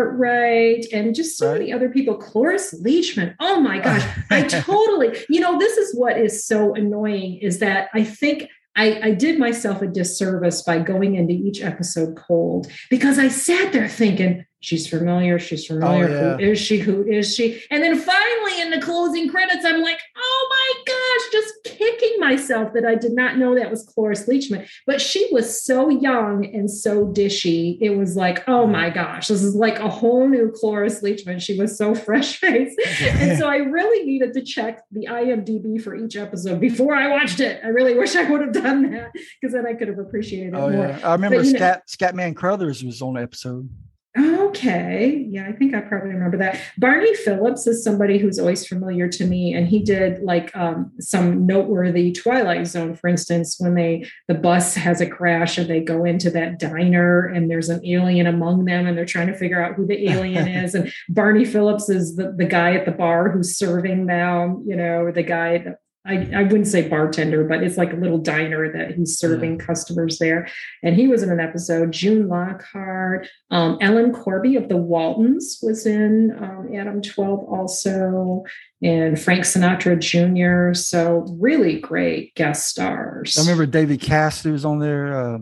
Cartwright, and just so Right. many other people. Cloris Leachman. Oh my gosh, I totally. You know, this is what is so annoying is that I think. I, I did myself a disservice by going into each episode cold because I sat there thinking, she's familiar, she's oh, familiar. Oh, yeah. Who is she? Who is she? And then finally in the closing credits, I'm like, oh my gosh, just kicking myself that I did not know that was Cloris Leachman. But she was so young and so dishy. It was like, oh my gosh, this is like a whole new Cloris Leachman. She was so fresh faced. and so I really needed to check the IMDb for each episode before I watched it. I really wish I would have done that because then I could have appreciated it Oh more. yeah, I remember But, you know- Scat Scatman Crothers was on the episode. Okay. Yeah, I think I probably remember that. Barney Phillips is somebody who's always familiar to me. And he did like um, some noteworthy Twilight Zone, for instance, when they the bus has a crash and they go into that diner and there's an alien among them and they're trying to figure out who the alien is. And Barney Phillips is the, the guy at the bar who's serving them, you know, the guy that I, I wouldn't say bartender, but it's like a little diner that he's serving customers there. And he was in an episode. June Lockhart, um, Ellen Corby of the Waltons was in um, Adam 12 also, and Frank Sinatra Jr. So really great guest stars. I remember David Cassidy was on there. Uh,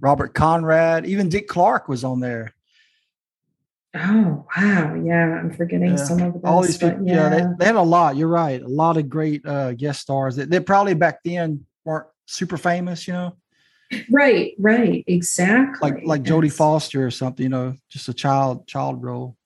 Robert Conrad, even Dick Clark was on there. Oh wow, yeah, I'm forgetting Yeah. some of those. All these people, yeah, they, they had a lot. You're right, a lot of great uh, guest stars that they probably back then weren't super famous. You know, right, right, exactly. like like Jodie Foster or something. You know, just a child child role.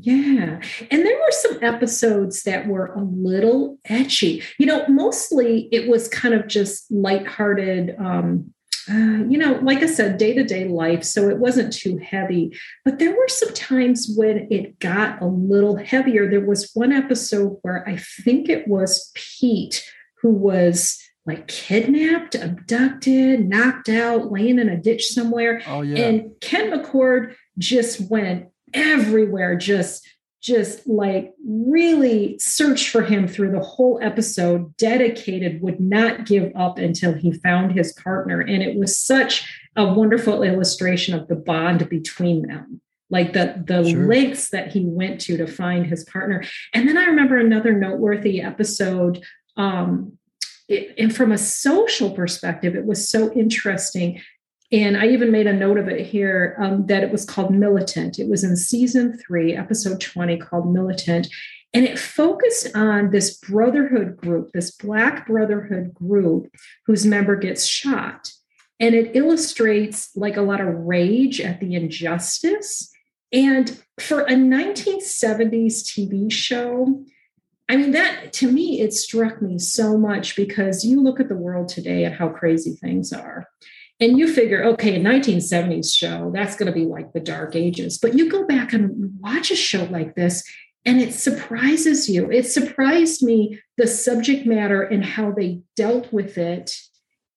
Yeah. And there were some episodes that were a little etchy. You know, mostly it was kind of just lighthearted, um, uh, you know, like I said, day to day life. So it wasn't too heavy. But there were some times when it got a little heavier. There was one episode where I think it was Pete who was like kidnapped, abducted, knocked out, laying in a ditch somewhere. Oh yeah, And Kent McCord just went everywhere, just just like really searched for him through the whole episode, dedicated, would not give up until he found his partner. And it was such a wonderful illustration of the bond between them. Like the the Sure. lengths that he went to to find his partner. And then I remember another noteworthy episode um, it, and from a social perspective, it was so interesting. And I even made a note of it here um, that it was called Militant. It was in season three, episode 20, called Militant. And it focused on this brotherhood group, this Black brotherhood group whose member gets shot. And it illustrates like a lot of rage at the injustice. And for a 1970s TV show, I mean, that to me, it struck me so much because you look at the world today and how crazy things are. And you figure, okay, a 1970s show, that's going to be like the dark ages. But you go back and watch a show like this, and it surprises you. It surprised me the subject matter and how they dealt with it,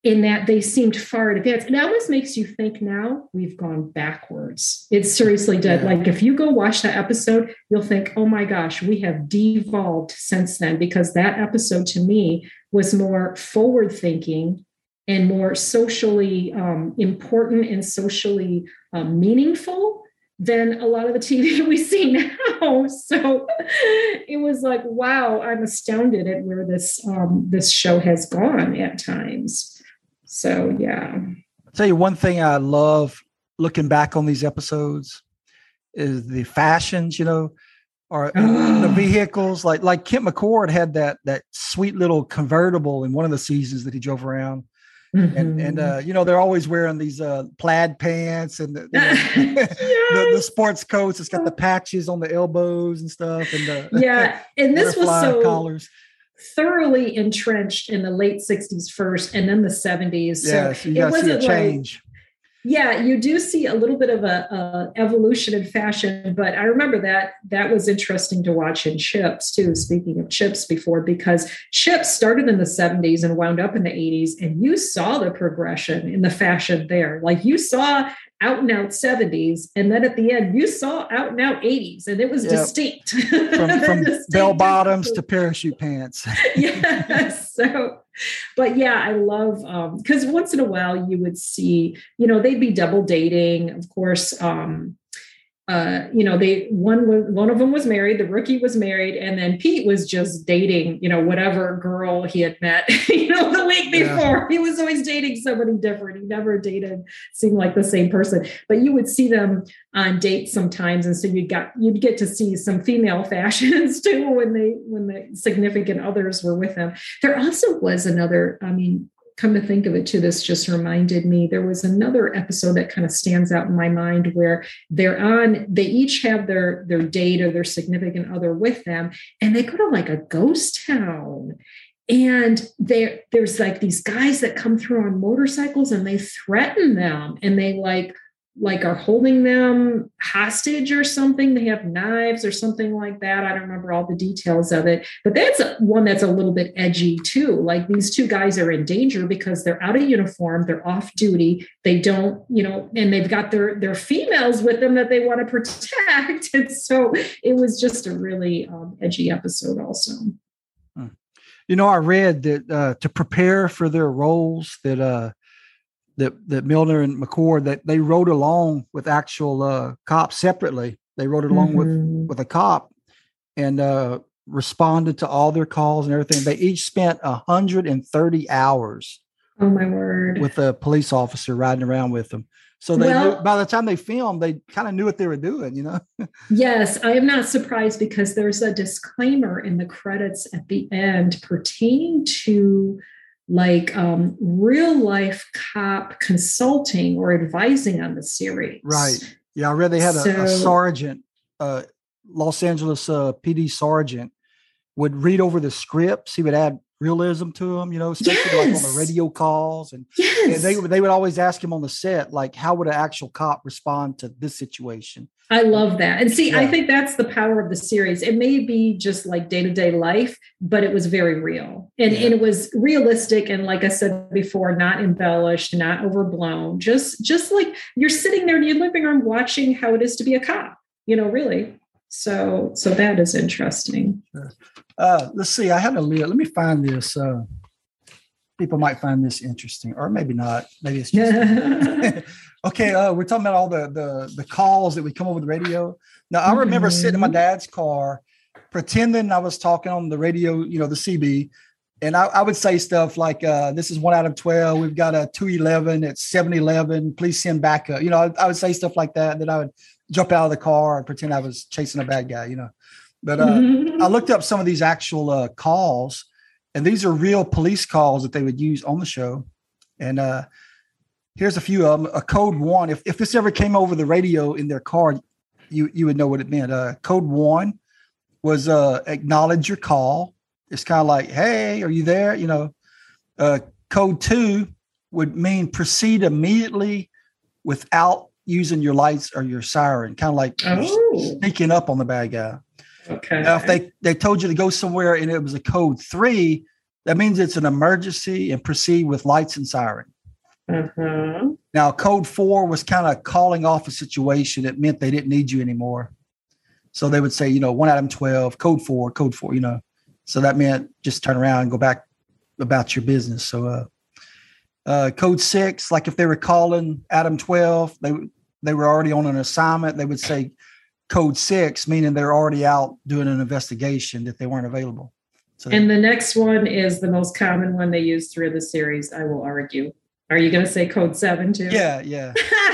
in that they seemed far advanced. It always makes you think now we've gone backwards. It seriously did. Yeah. Like if you go watch that episode, you'll think, oh my gosh, we have devolved since then, because that episode to me was more forward thinking and more socially um, important and socially um, meaningful than a lot of the TV we see now. So it was like, wow, I'm astounded at where this um, this show has gone at times. So yeah, I'll tell you one thing I love looking back on these episodes is the fashions, you know, or the vehicles. Like like Kent McCord had that that sweet little convertible in one of the seasons that he drove around. And and Mhm. uh, you know, they're always wearing these uh plaid pants and the, you know, the, the sports coats. It's got the patches on the elbows and stuff and the yeah, and this was so collars. thoroughly entrenched in the late 60s first and then the 70s. So Yeah, so you it gotta see a wasn't like change. Yeah you do see a little bit of a, a evolution in fashion but i remember that that was interesting to watch in chips too speaking of chips before because chips started in the 70s and wound up in the 80s and you saw the progression in the fashion there like you saw out and out 70s and then at the end you saw out and out 80s and it was Yep. distinct From from Distinct bell bottoms to parachute pants. yes. So, but yeah, I love um because once in a while you would see, you know, they'd be double dating. Of course, um, uh, you know, they one was one of them was married, the rookie was married, and then Pete was just dating, you know, whatever girl he had met, you know, the week before. Yeah. He was always dating somebody different. He never dated seemed like the same person. But you would see them on dates sometimes, and so you'd got you'd get to see some female fashions too when they when the significant others were with them. There also was another, I mean, come to think of it too this just reminded me there was another episode that kind of stands out in my mind where they're on they each have their their date or their significant other with them and they go to like a ghost town. And there there's like these guys that come through on motorcycles and they threaten them and they like like are holding them hostage or something. They have knives or something like that. I don't remember all the details of it, but that's one that's a little bit edgy too. Like these two guys are in danger because they're out of uniform, they're off duty, they don't, you know, and they've got their their females with them that they want to protect. And so it was just a really um, edgy episode, also. Hmm. You know, I read that uh, to prepare for their roles, that uh, that that Milner and McCord that they rode along with actual uh, cops separately. They rode along mm-hmm. with with a cop and uh, responded to all their calls and everything. They each spent 130 hours. Oh my word! With a police officer riding around with them. So they well, knew, by the time they filmed, they kind of knew what they were doing, you know. yes, I am not surprised because there's a disclaimer in the credits at the end pertaining to like um, real life cop consulting or advising on the series. Right. Yeah, I read they had so, a, a, sergeant, uh, Los Angeles uh, PD sergeant, would read over the scripts. He would add realism to him, you know, especially yes. like on the radio calls. And, yes. and they they would always ask him on the set, like, how would an actual cop respond to this situation? I love that. And see, yeah. I think that's the power of the series. It may be just like day to day life, but it was very real. And, yeah. and it was realistic. And like I said before, not embellished, not overblown, just, just like you're sitting there in your living room watching how it is to be a cop, you know, really. So, so that is interesting. Uh, let's see. I had a little. let me find this. Uh, people might find this interesting, or maybe not. Maybe it's just okay. Uh, we're talking about all the the the calls that we come over the radio. Now I remember mm-hmm. sitting in my mm-hmm. dad's car, pretending I was talking on the radio, you know, the CB, and I, I would say stuff like, uh, "This is one out of twelve. We've got a two eleven. It's seven eleven. Please send backup." You know, I, I, would say stuff like that. That I would jump out of the car and pretend I was chasing a bad guy. You know, but uh, I looked up some of these actual uh, calls and these are real police calls that they would use on the show. And uh, here's a few of them. A code one. If, if this ever came over the radio in their car, you you would know what it meant. Uh, code one was uh, acknowledge your call. It's kind of like, hey, are you there? You know. Uh, code two would mean proceed immediately without using your lights or your siren, kind of like oh. sneaking up on the bad guy. Okay. Now, if they, they told you to go somewhere and it was a code three, that means it's an emergency and proceed with lights and siren. Mm-hmm. Now, code four was kind of calling off a situation It meant they didn't need you anymore. So they would say, you know, one Adam 12, code four, code four, you know. So that meant just turn around and go back about your business. So, uh, uh, code six, like if they were calling Adam 12, they, they were already on an assignment, they would say code six, meaning they're already out doing an investigation that they weren't available. So and the next one is the most common one they use through the series, I will argue. Are you going to say code seven too? Yeah, yeah.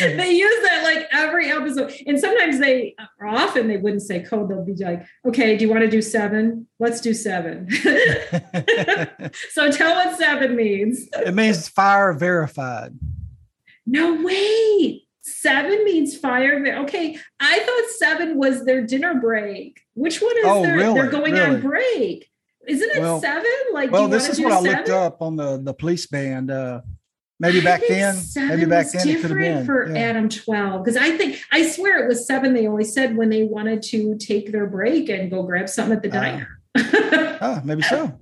they use that like every episode. And sometimes they, often they wouldn't say code. They'll be like, okay, do you want to do seven? Let's do seven. so tell what seven means. It means fire verified. No, wait seven means fire. Okay, I thought seven was their dinner break. Which one is oh, their? Really? They're going really? on break. Isn't it well, seven? Like, well, this is what seven? I looked up on the the police band. Uh, maybe back then, maybe back then it could have been for yeah. Adam twelve. Because I think I swear it was seven. They always said when they wanted to take their break and go grab something at the uh, diner. oh, maybe so.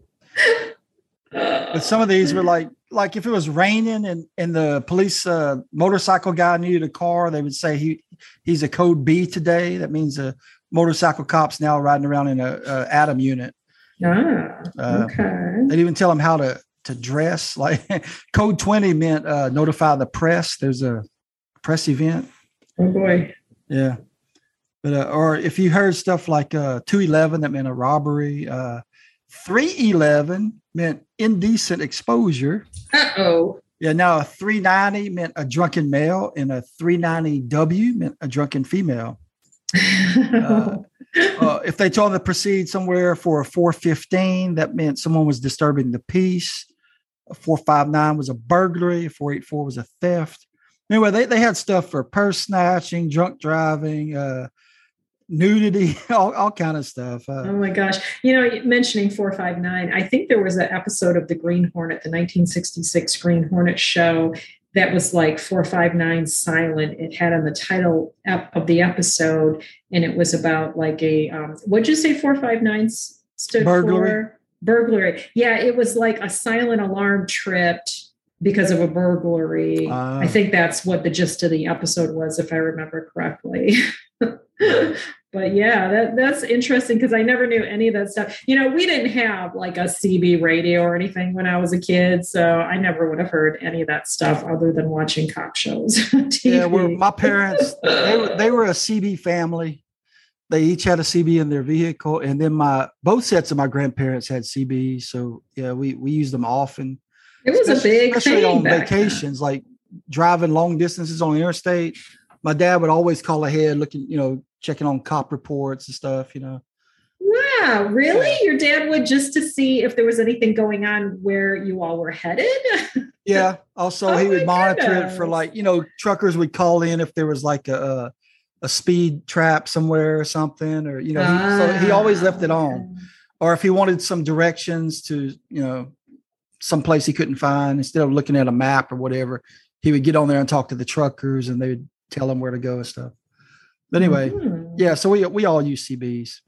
but some of these were like like if it was raining and and the police uh, motorcycle guy needed a car, they would say he he's a code B today. That means a motorcycle cops now riding around in a, a Adam unit. Ah, uh, okay. They'd even tell him how to to dress. Like code twenty meant uh, notify the press. There's a press event. Oh boy. Yeah. But, uh, or if you heard stuff like uh, 211, that meant a robbery. Uh, 311 meant indecent exposure. Uh oh. Yeah, now a 390 meant a drunken male, and a 390W meant a drunken female. Uh, uh, if they told them to proceed somewhere for a 415, that meant someone was disturbing the peace. A 459 was a burglary. 484 was a theft. Anyway, they, they had stuff for purse snatching, drunk driving, uh, nudity, all, all kind of stuff. Uh, oh my gosh. You know, mentioning 459, I think there was an episode of the Green Hornet, the 1966 Green Hornet show that was like 459 silent. It had on the title of the episode, and it was about like a, um, what'd you say 459 stood Burglary. for? Burglary. Yeah, it was like a silent alarm tripped because of a burglary. Ah. I think that's what the gist of the episode was, if I remember correctly. but yeah, that that's interesting because I never knew any of that stuff. You know, we didn't have like a CB radio or anything when I was a kid, so I never would have heard any of that stuff other than watching cop shows. yeah, well, my parents, they they were a CB family. They each had a CB in their vehicle, and then my both sets of my grandparents had CBs. So yeah, we we used them often. it was a big especially thing on back then. vacations, like driving long distances on the interstate. My dad would always call ahead, looking, you know, checking on cop reports and stuff. You know, Wow, really? Your dad would just to see if there was anything going on where you all were headed? yeah. Also, Oh he would monitor it for like, you know, truckers would call in if there was like a uh, a, speed trap somewhere or something, or you know, he, so he always left it on. Or if he wanted some directions to, you know, some place he couldn't find, instead of looking at a map or whatever, he would get on there and talk to the truckers, and they would tell him where to go and stuff. But anyway, Mhm. yeah, so we we all use CBs.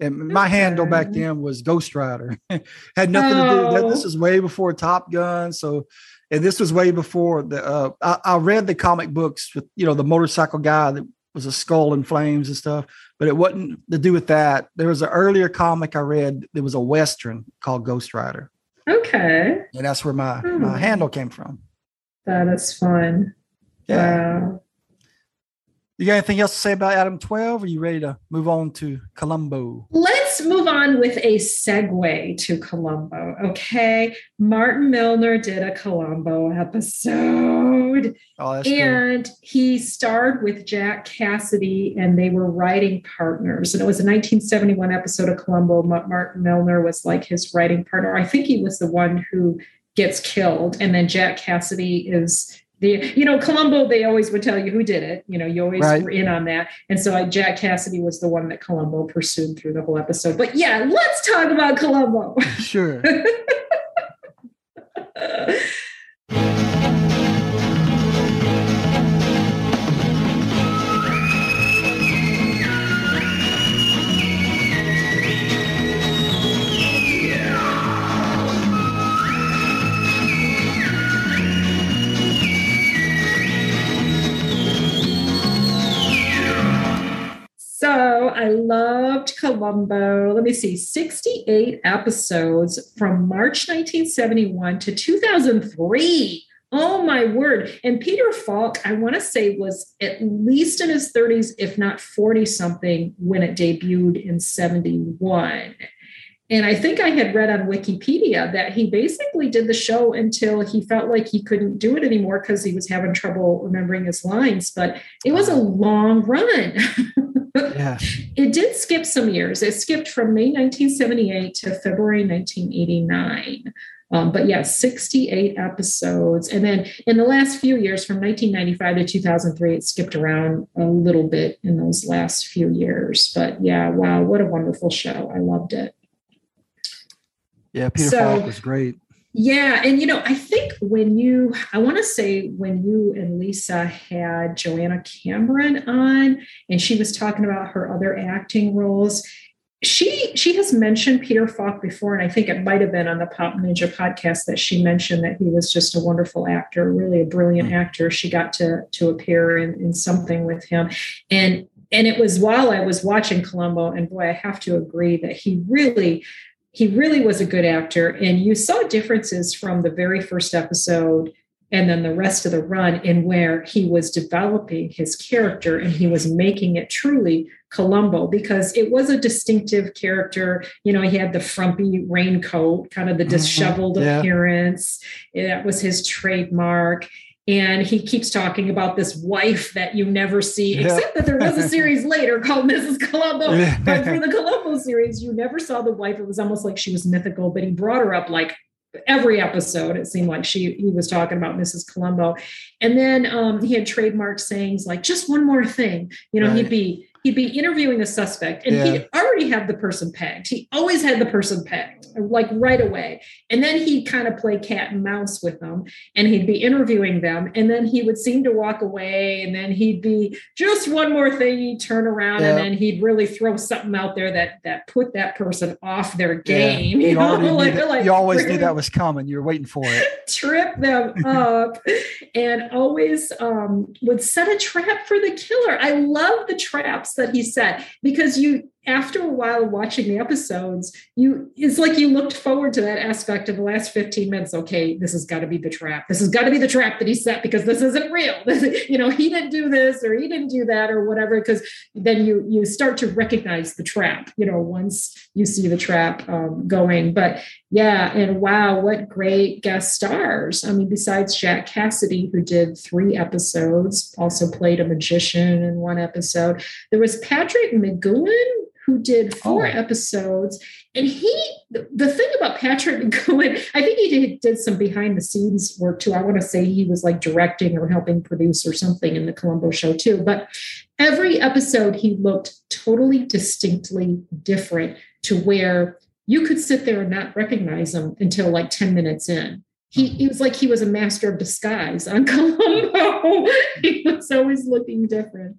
And my handle back then was Ghost Rider. Had nothing to do. This Oh. is way before Top Gun. So, and this was way before the. Uh, I, I read the comic books with you know the motorcycle guy that was a skull in flames and stuff, but it wasn't to do with that. There was an earlier comic I read. There was a western called Ghost Rider, Okay, and that's where my Hmm. my handle came from. that is fun. Yeah. Wow. You got anything else to say about Adam Twelve? Are you ready to move on to Columbo? Let's move on with a segue to Columbo. Okay. Martin Milner did a Columbo episode. Oh, that's cool. and he starred with Jack Cassidy, and they were writing partners. And it was a 1971 episode of Columbo. Martin Milner was like his writing partner. I think he was the one who gets killed, and then Jack Cassidy is. The, you know, Columbo, they always would tell you who did it. You know, you always Right. were in on that. And so I, Jack Cassidy was the one that Columbo pursued through the whole episode. But yeah, let's talk about Columbo. Sure. loved Columbo. Let me see, 68 episodes from March 1971 to 2003. Oh my word. And Peter Falk, I want to say, was at least in his 30s, if not 40 something, when it debuted in 71. And I think I had read on Wikipedia that he basically did the show until he felt like he couldn't do it anymore because he was having trouble remembering his lines. But it was a long run. Yeah. It did skip some years. It skipped from May 1978 to February 1989. Um, but yeah, 68 episodes. And then in the last few years, from 1995 to 2003, it skipped around a little bit in those last few years. But yeah, wow, what a wonderful show. I loved it. Yeah. Peter So- Falk was great. Yeah. And, you know, I think when you, I want to say when you and Lisa had Joanna Cameron on and she was talking about her other acting roles, she she has mentioned Peter Falk before, and I think it might have been on the Pop Ninja podcast that she mentioned that he was just a wonderful actor, really a brilliant Mm. actor. She got to to appear in, in something with him, and and it was while I was watching Columbo, and boy, I have to agree that he really he really was a good actor and you saw differences from the very first episode and then the rest of the run in where he was developing his character and he was making it truly Columbo because it was a distinctive character. You know, he had the frumpy raincoat, kind of the mm-hmm. disheveled mm-hmm. yeah. appearance. That was his trademark. And he keeps talking about this wife that you never see, yep. except that there was a series later called Mrs. Columbo. but for the Columbo series, you never saw the wife. It was almost like she was mythical, but he brought her up like every episode it seemed like she he was talking about mrs columbo and then um, he had trademark sayings like just one more thing you know right. he'd be he'd be interviewing a suspect and yeah. he'd already have the person pegged. He always had the person pegged, like right away. And then he'd kind of play cat and mouse with them and he'd be interviewing them. And then he would seem to walk away. And then he'd be just one more thing, he'd turn around yeah. and then he'd really throw something out there that that put that person off their game. Yeah. You, know? like, like, you always knew that was coming. You were waiting for it. Trip them up and always um, would set a trap for the killer. I love the traps that he said because you after a while watching the episodes, you it's like you looked forward to that aspect of the last 15 minutes. Okay, this has got to be the trap. This has got to be the trap that he set because this isn't real. you know, he didn't do this or he didn't do that or whatever. Because then you you start to recognize the trap. You know, once you see the trap um, going. But yeah, and wow, what great guest stars! I mean, besides Jack Cassidy, who did three episodes, also played a magician in one episode. There was Patrick McGoohan who did four oh. episodes. And he, the thing about Patrick McGoohan, I think he did, did some behind the scenes work too. I want to say he was like directing or helping produce or something in the Columbo show too. But every episode, he looked totally distinctly different to where you could sit there and not recognize him until like 10 minutes in. He, he was like he was a master of disguise on Columbo. he was always looking different.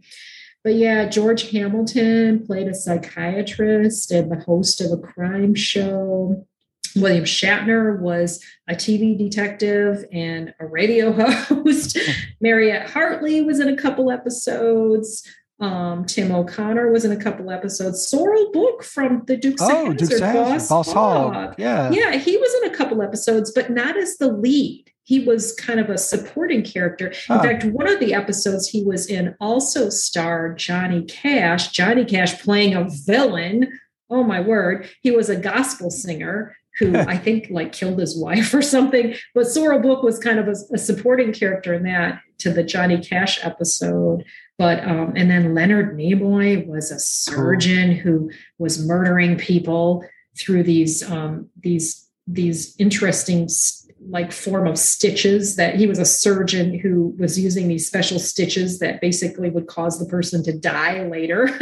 But yeah, George Hamilton played a psychiatrist and the host of a crime show. William Shatner was a TV detective and a radio host. Mariette Hartley was in a couple episodes. Um, Tim O'Connor was in a couple episodes. Sorrel Booke from the Dukes oh, of Hazzard, Boss, Boss Hogg. Hogg. Yeah. Yeah, he was in a couple episodes, but not as the lead he was kind of a supporting character. In fact, one of the episodes he was in also starred Johnny Cash, Johnny Cash playing a villain. Oh my word. He was a gospel singer who I think like killed his wife or something. But Sorrel Booke was kind of a, a, supporting character in that to the Johnny Cash episode. But um, and then Leonard Nimoy was a surgeon who was murdering people through these um, these these interesting like form of stitches that he was a surgeon who was using these special stitches that basically would cause the person to die later.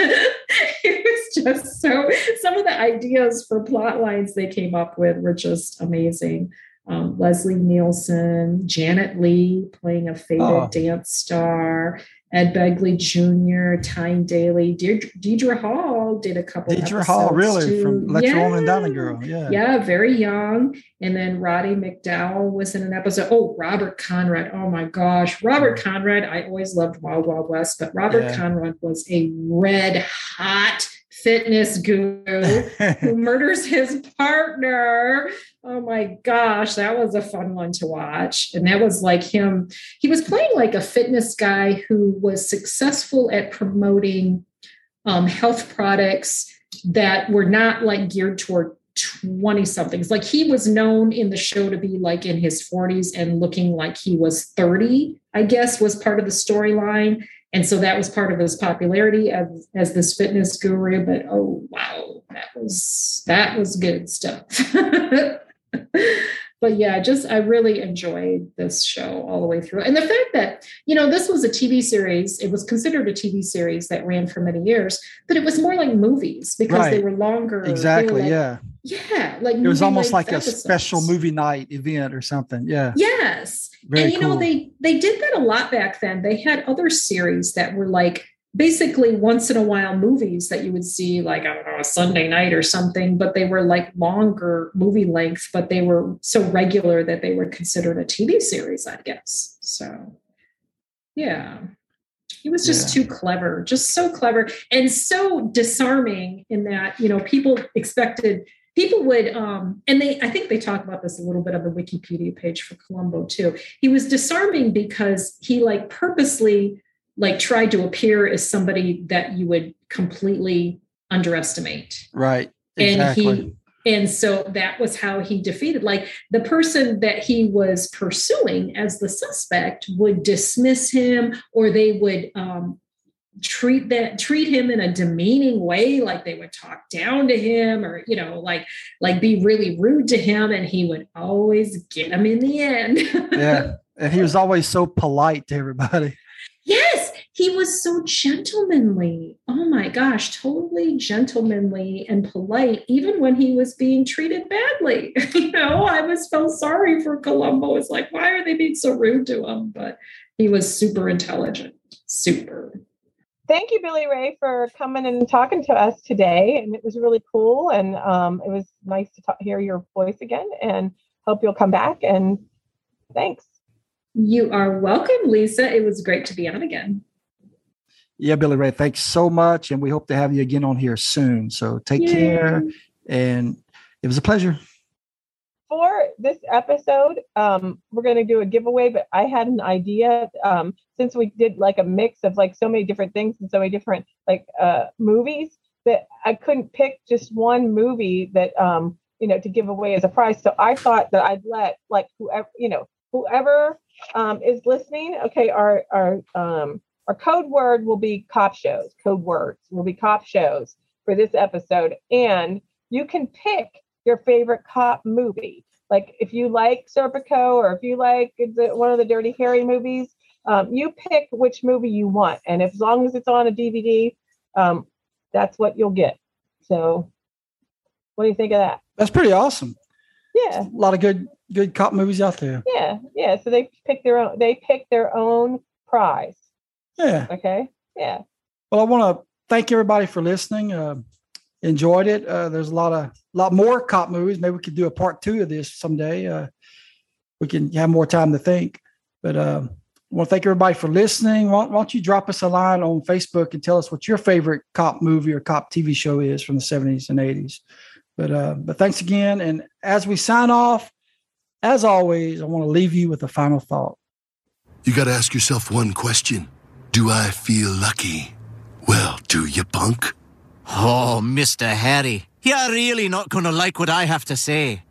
it was just so some of the ideas for plot lines they came up with were just amazing. Um, Leslie Nielsen, Janet Leigh playing a faded oh. dance star, Ed Begley Jr., Tyne Daly, Deirdre, Deidre Hall did a couple. Of episodes. Deidre Hall, really, too. from Electra yeah. Woman Dyna Girl, yeah, yeah, very young. And then Roddy McDowall was in an episode. Oh, Robert Conrad. Oh my gosh, Robert Conrad. I always loved Wild Wild West, but Robert yeah. Conrad was a red hot fitness guru who murders his partner. Oh my gosh, that was a fun one to watch. And that was like him. He was playing like a fitness guy who was successful at promoting um, health products that were not like geared toward 20 somethings. Like he was known in the show to be like in his 40s and looking like he was 30, I guess, was part of the storyline. And so that was part of his popularity as, as this fitness guru. But oh wow, that was that was good stuff. but yeah, just I really enjoyed this show all the way through. And the fact that, you know, this was a TV series, it was considered a TV series that ran for many years, but it was more like movies because right. they were longer. Exactly. Were like, yeah. Yeah. Like it was almost like episodes. a special movie night event or something. Yeah. Yes. Very and you cool. know, they they did that a lot back then. They had other series that were like basically once in a while movies that you would see like i don't know a sunday night or something but they were like longer movie length but they were so regular that they were considered a tv series i guess so yeah he was just yeah. too clever just so clever and so disarming in that you know people expected people would um and they i think they talk about this a little bit on the wikipedia page for columbo too. He was disarming because he like purposely like tried to appear as somebody that you would completely underestimate. Right. Exactly. and he and so that was how he defeated like the person that he was pursuing as the suspect would dismiss him or they would um, treat that treat him in a demeaning way like they would talk down to him or you know like like be really rude to him and he would always get him in the end. Yeah and he was always so polite to everybody. Yes he was so gentlemanly. Oh my gosh totally gentlemanly and polite even when he was being treated badly. You know i was felt sorry for columbo. It's like why are they being so rude to him? But he was super intelligent super thank you, Billy Ray, for coming and talking to us today. And it was really cool. And um, it was nice to talk, hear your voice again and hope you'll come back. And thanks. You are welcome, Lisa. It was great to be on again. Yeah, Billy Ray, thanks so much. And we hope to have you again on here soon. So take Yay. care. And it was a pleasure for this episode, um, we're going to do a giveaway, but I had an idea um, since we did like a mix of like so many different things and so many different like uh, movies that I couldn't pick just one movie that um, you know to give away as a prize. So I thought that I'd let like whoever you know whoever um, is listening. Okay, our our um, our code word will be cop shows. Code words will be cop shows for this episode, and you can pick your favorite cop movie. Like if you like Serpico or if you like one of the Dirty Harry movies, um, you pick which movie you want, and if, as long as it's on a DVD, um, that's what you'll get. So, what do you think of that? That's pretty awesome. Yeah, a lot of good good cop movies out there. Yeah, yeah. So they pick their own. They pick their own prize. Yeah. Okay. Yeah. Well, I want to thank everybody for listening. Uh, enjoyed it. Uh, there's a lot of lot more cop movies. Maybe we could do a part two of this someday. Uh, we can have more time to think. But uh, I want to thank everybody for listening. Why, why, don't you drop us a line on Facebook and tell us what your favorite cop movie or cop TV show is from the 70s and 80s. But uh, but thanks again. And as we sign off, as always, I want to leave you with a final thought. You got to ask yourself one question: Do I feel lucky? Well, do you, punk? Oh, Mr. Harry, you're really not going to like what I have to say.